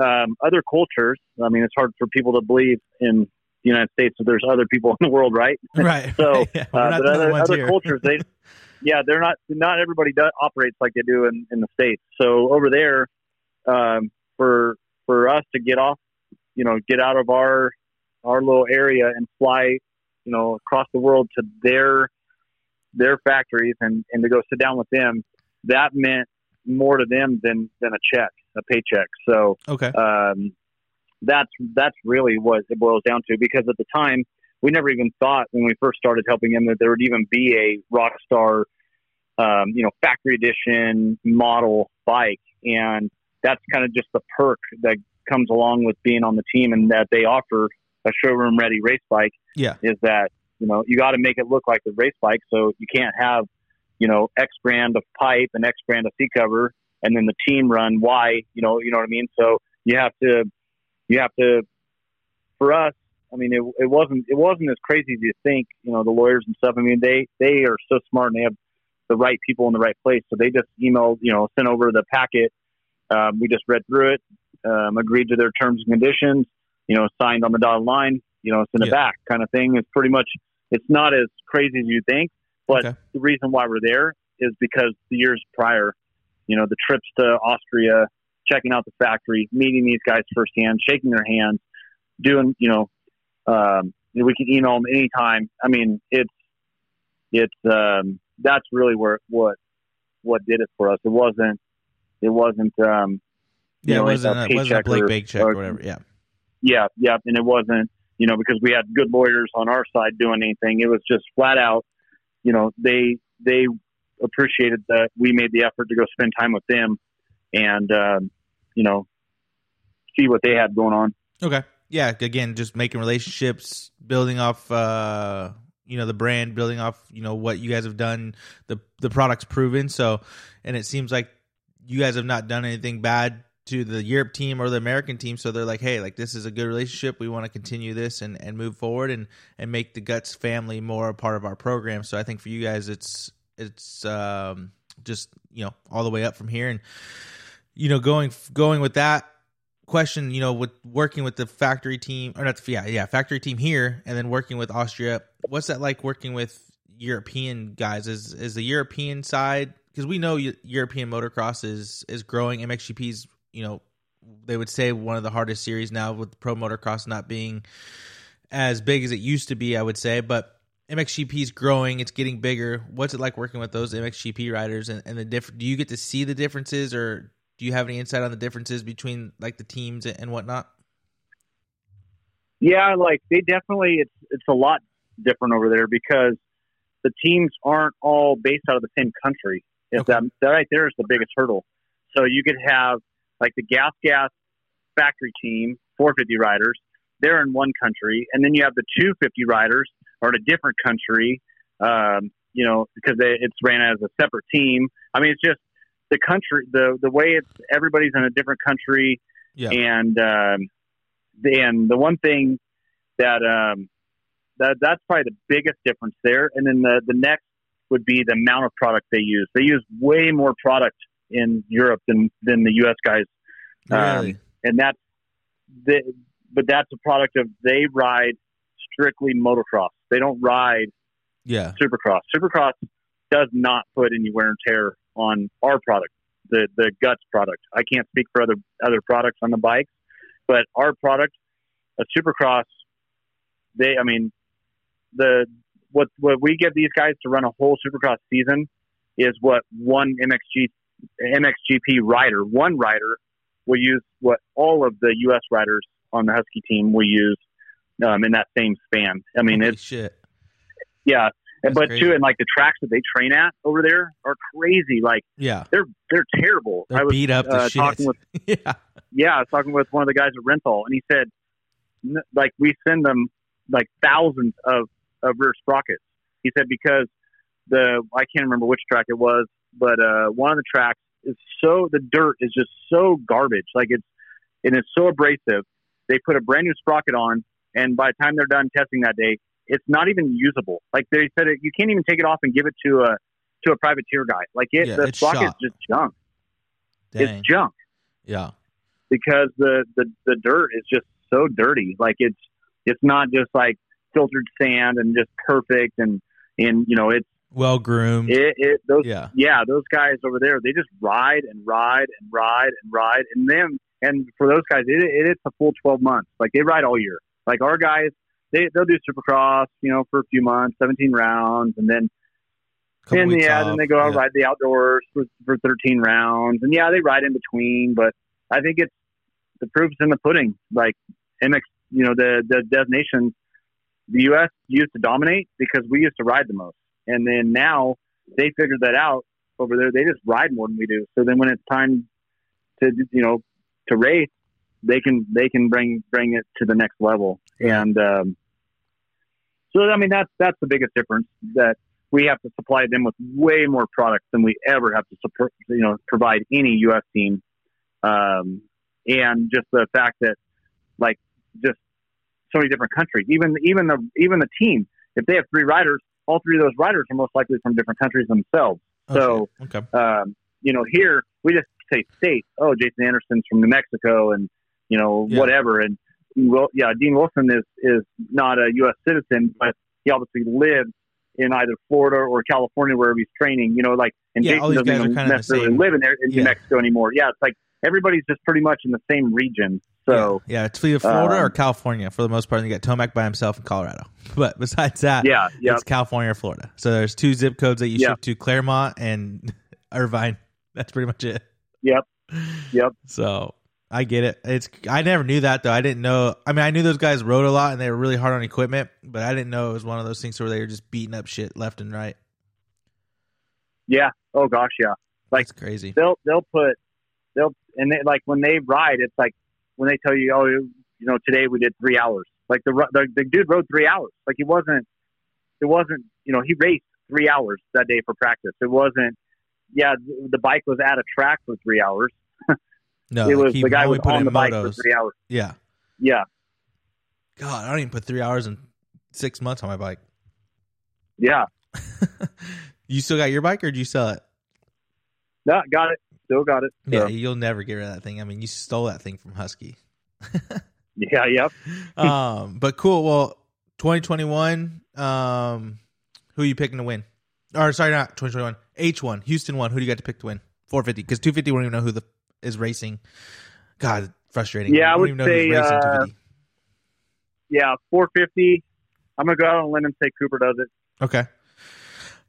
um, other cultures, I mean, it's hard for people to believe in the United States that there's other people in the world, right? Right. so, yeah, uh, but other, other cultures, they, yeah, they're not. Not everybody does, operates like they do in, in the states. So over there, um, for for us to get off, you know, get out of our our little area and fly, you know, across the world to their their factories and, and to go sit down with them, that meant more to them than, than a check, a paycheck. So, okay. Um, that's, that's really what it boils down to because at the time we never even thought when we first started helping them that there would even be a Rockstar, um, you know, factory edition model bike. And that's kind of just the perk that comes along with being on the team and that they offer a showroom ready race bike. Yeah. Is that you know, you got to make it look like the race bike. So you can't have, you know, X brand of pipe and X brand of seat cover, and then the team run Y. You know, you know what I mean. So you have to, you have to. For us, I mean, it, it wasn't it wasn't as crazy as you think. You know, the lawyers and stuff. I mean, they they are so smart and they have the right people in the right place. So they just emailed, you know, sent over the packet. Um, we just read through it, um, agreed to their terms and conditions. You know, signed on the dotted line. You know, send it yeah. back, kind of thing. It's pretty much it's not as crazy as you think, but okay. the reason why we're there is because the years prior, you know, the trips to Austria, checking out the factory, meeting these guys firsthand, shaking their hands, doing, you know, um, we can email them anytime. I mean, it's it's um, that's really where what what did it for us. It wasn't it wasn't um, yeah, know, it wasn't a, a wasn't Blake Bake check or, or whatever. Yeah, yeah, yeah, and it wasn't you know, because we had good lawyers on our side doing anything. It was just flat out, you know, they they appreciated that we made the effort to go spend time with them and um, you know see what they had going on. Okay. Yeah, again, just making relationships, building off uh you know the brand, building off, you know, what you guys have done, the the product's proven. So and it seems like you guys have not done anything bad to the Europe team or the American team. So they're like, hey, like this is a good relationship. We want to continue this and, and move forward and, and make the Guts family more a part of our program. So I think for you guys, it's it's um, just you know all the way up from here and you know going going with that question you know with working with the factory team or not yeah yeah factory team here and then working with austria what's that like working with european guys is is the european side because we know European motocross is is growing. MXGP's you know, they would say one of the hardest series now with pro motocross not being as big as it used to be, I would say, but MXGP is growing, it's getting bigger. What's it like working with those MXGP riders and, and the diff do you get to see the differences or do you have any insight on the differences between like the teams and whatnot? Yeah, like they definitely it's it's a lot different over there because the teams aren't all based out of the same country. If okay. that, that right there is the biggest hurdle. So you could have like the Gas Gas factory team, 450 riders, they're in one country, and then you have the 250 riders are in a different country. Um, you know, because they, it's ran as a separate team. I mean, it's just the country, the the way it's everybody's in a different country, yeah. and um, and the one thing that um, that that's probably the biggest difference there. And then the the next would be the amount of product they use. They use way more product in Europe than than the U.S. guys. Really? Um, and that's the, but that's a product of they ride strictly motocross. They don't ride yeah supercross. Supercross does not put any wear and tear on our product, the the guts product. I can't speak for other other products on the bikes, but our product, a supercross, they I mean the what what we give these guys to run a whole supercross season is what one MXG MXGP rider, one rider will use what all of the U.S. riders on the Husky team will use um, in that same span. I mean, Holy it's shit. yeah, That's but crazy. too, and like the tracks that they train at over there are crazy. Like Yeah, they're they're terrible. they're I was beat up uh, talking with yeah, yeah, I was talking with one of the guys at Renthal, and he said, n- like, we send them like thousands of, of rear sprockets. He said because the I can't remember which track it was, but uh, one of the tracks is so the dirt is just so garbage, like it's and it's so abrasive. They put a brand new sprocket on, and by the time they're done testing that day, it's not even usable. Like they said, it, you can't even take it off and give it to a to a privateer guy. Like it, Yeah, the it's sprocket's shot. just junk. dang. It's junk yeah, because the, the the dirt is just so dirty. Like it's it's not just like filtered sand and just perfect and and you know it's well groomed. it, it those yeah, yeah those guys over there they just ride and ride and ride and ride and then and for those guys it, it it's a full twelve months like they ride all year like our guys they they'll do supercross you know for a few months seventeen rounds and then and yeah, off. then they go out yeah. and ride the outdoors for, for 13 rounds. And yeah, they ride in between, but I think it's the proof's in the pudding. Like MX, you know, the, the designations, the U.S. used to dominate because we used to ride the most. And then now they figured that out over there. They just ride more than we do. So then when it's time to, you know, to race, they can, they can bring, bring it to the next level. And, um, so, I mean, that's, that's the biggest difference that, we have to supply them with way more products than we ever have to support, you know, provide any U.S. team. Um, and just the fact that, like, just so many different countries, even even the even the team, if they have three riders, all three of those riders are most likely from different countries themselves. So, okay. okay. um, you know, here we just say state. Oh, Jason Anderson's from New Mexico, and you know, Yeah. whatever. And well, yeah, Dean Wilson is is not a U.S. citizen, but he obviously lives in either Florida or California wherever he's training. You know, like and Yeah, Jason doesn't even necessarily live in there in Yeah. New Mexico anymore. Yeah, it's like everybody's just pretty much in the same region. So yeah, yeah, it's either Florida or um, California for the most part. And you got Tomac by himself in Colorado. But besides that, yeah, yeah, it's California or Florida. So there's two zip codes that you ship to Clermont and Irvine. That's pretty much it. Yep. Yep. So I get it. It's I never knew that though. I didn't know. I mean, I knew those guys rode a lot and they were really hard on equipment, but I didn't know it was one of those things where they were just beating up shit left and right. yeah. Oh gosh, yeah. Like- That's crazy. they'll they'll put they'll and they like when they ride, it's like when they tell you, oh, you know, today we did three hours. Like the the, the dude rode three hours. Like he wasn't it wasn't you know he raced three hours that day for practice. It wasn't yeah the bike was at a track for three hours. No, it like, was he the guy was put on in the bike for three hours. Yeah. Yeah, God, I don't even put three hours and six months on my bike. yeah. you still got your bike or did you sell it? No, got it. Still got it. Yeah, you'll never get rid of that thing. I mean, you stole that thing from Husky. yeah. Yep. um, but cool. Well, 2021. Um, who are you picking to win? Or sorry, not 2021. H1, Houston one. Who do you got to pick to win? 450 because 250 we don't even know who the is racing. God, frustrating. Yeah, I don't would even know say, who's racing uh, Yeah. Four fifty. I'm gonna go out on a limb and say Cooper does it. Okay,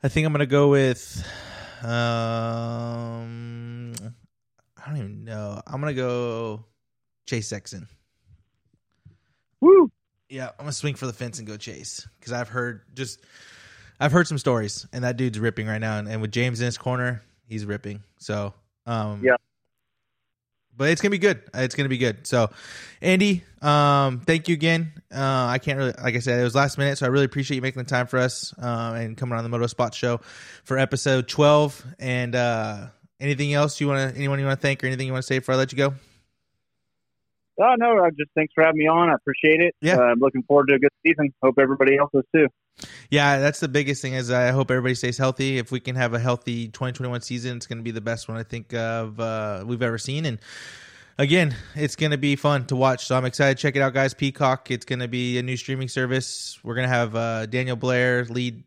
I think I'm gonna go with. Um, I don't even know. I'm gonna go Chase Sexton. Woo. Yeah, I'm gonna swing for the fence and go Chase because I've heard just I've heard some stories and that dude's ripping right now and, and with James in his corner, he's ripping. So um Yeah. But it's gonna be good. It's gonna be good. So, Andy, um, thank you again. Uh, I can't really, like I said, it was last minute, so I really appreciate you making the time for us uh, and coming on the Moto Spot Show for episode twelve. And uh, anything else you want to, anyone you want to thank, or anything you want to say before I let you go? Oh no, I just thanks for having me on. I appreciate it. Yeah. Uh, I'm looking forward to a good season. Hope everybody else is too. Yeah, that's the biggest thing. Is I hope everybody stays healthy. If we can have a healthy 2021 season, it's going to be the best one I think of uh, we've ever seen. And again, it's going to be fun to watch. So I'm excited. To check it out, guys. Peacock. It's going to be a new streaming service. We're going to have uh, Daniel Blair, Leigh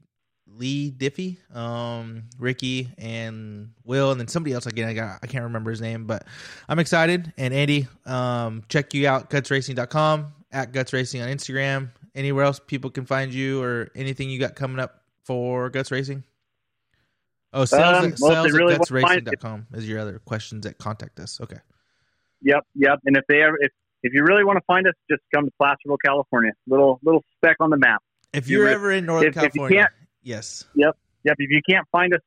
Leigh Diffey, um, Ricky, and Will, and then somebody else. Again, I got I can't remember his name, but I'm excited. And Andy, um, check you out gutsracing.com at Guts Racing on Instagram. Anywhere else people can find you or anything you got coming up for Guts Racing? Oh, sales, Um, at, sales really at gutsracing.com is your other questions that contact us. Okay. Yep, yep. And if they ever, if if you really want to find us, just come to Placerville, California. Little little speck on the map. If you're You're- ever in Northern if- if California, can't- yes. Yep. Yep. If you can't find us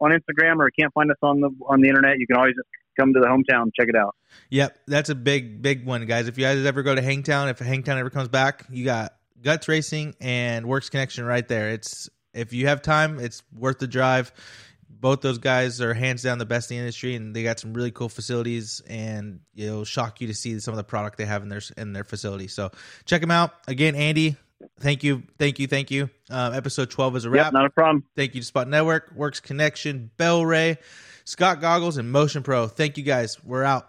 on Instagram or can't find us on the on the internet, you can always just come to the hometown and check it out. Yep, that's a big, big one, guys. If you guys ever go to Hangtown, if Hangtown ever comes back, you got Guts Racing and Works Connection right there. It's if you have time, it's worth the drive. Both those guys are hands down the best in the industry, and they got some really cool facilities. And it'll shock you to see some of the product they have in their in their facility. So check them out again, Andy. Thank you, thank you, thank you. Uh, episode twelve is a wrap. Yep, not a problem. Thank you to Spot Network, Works Connection, Bel-Ray, Scott Goggles, and Motion Pro. Thank you guys. We're out.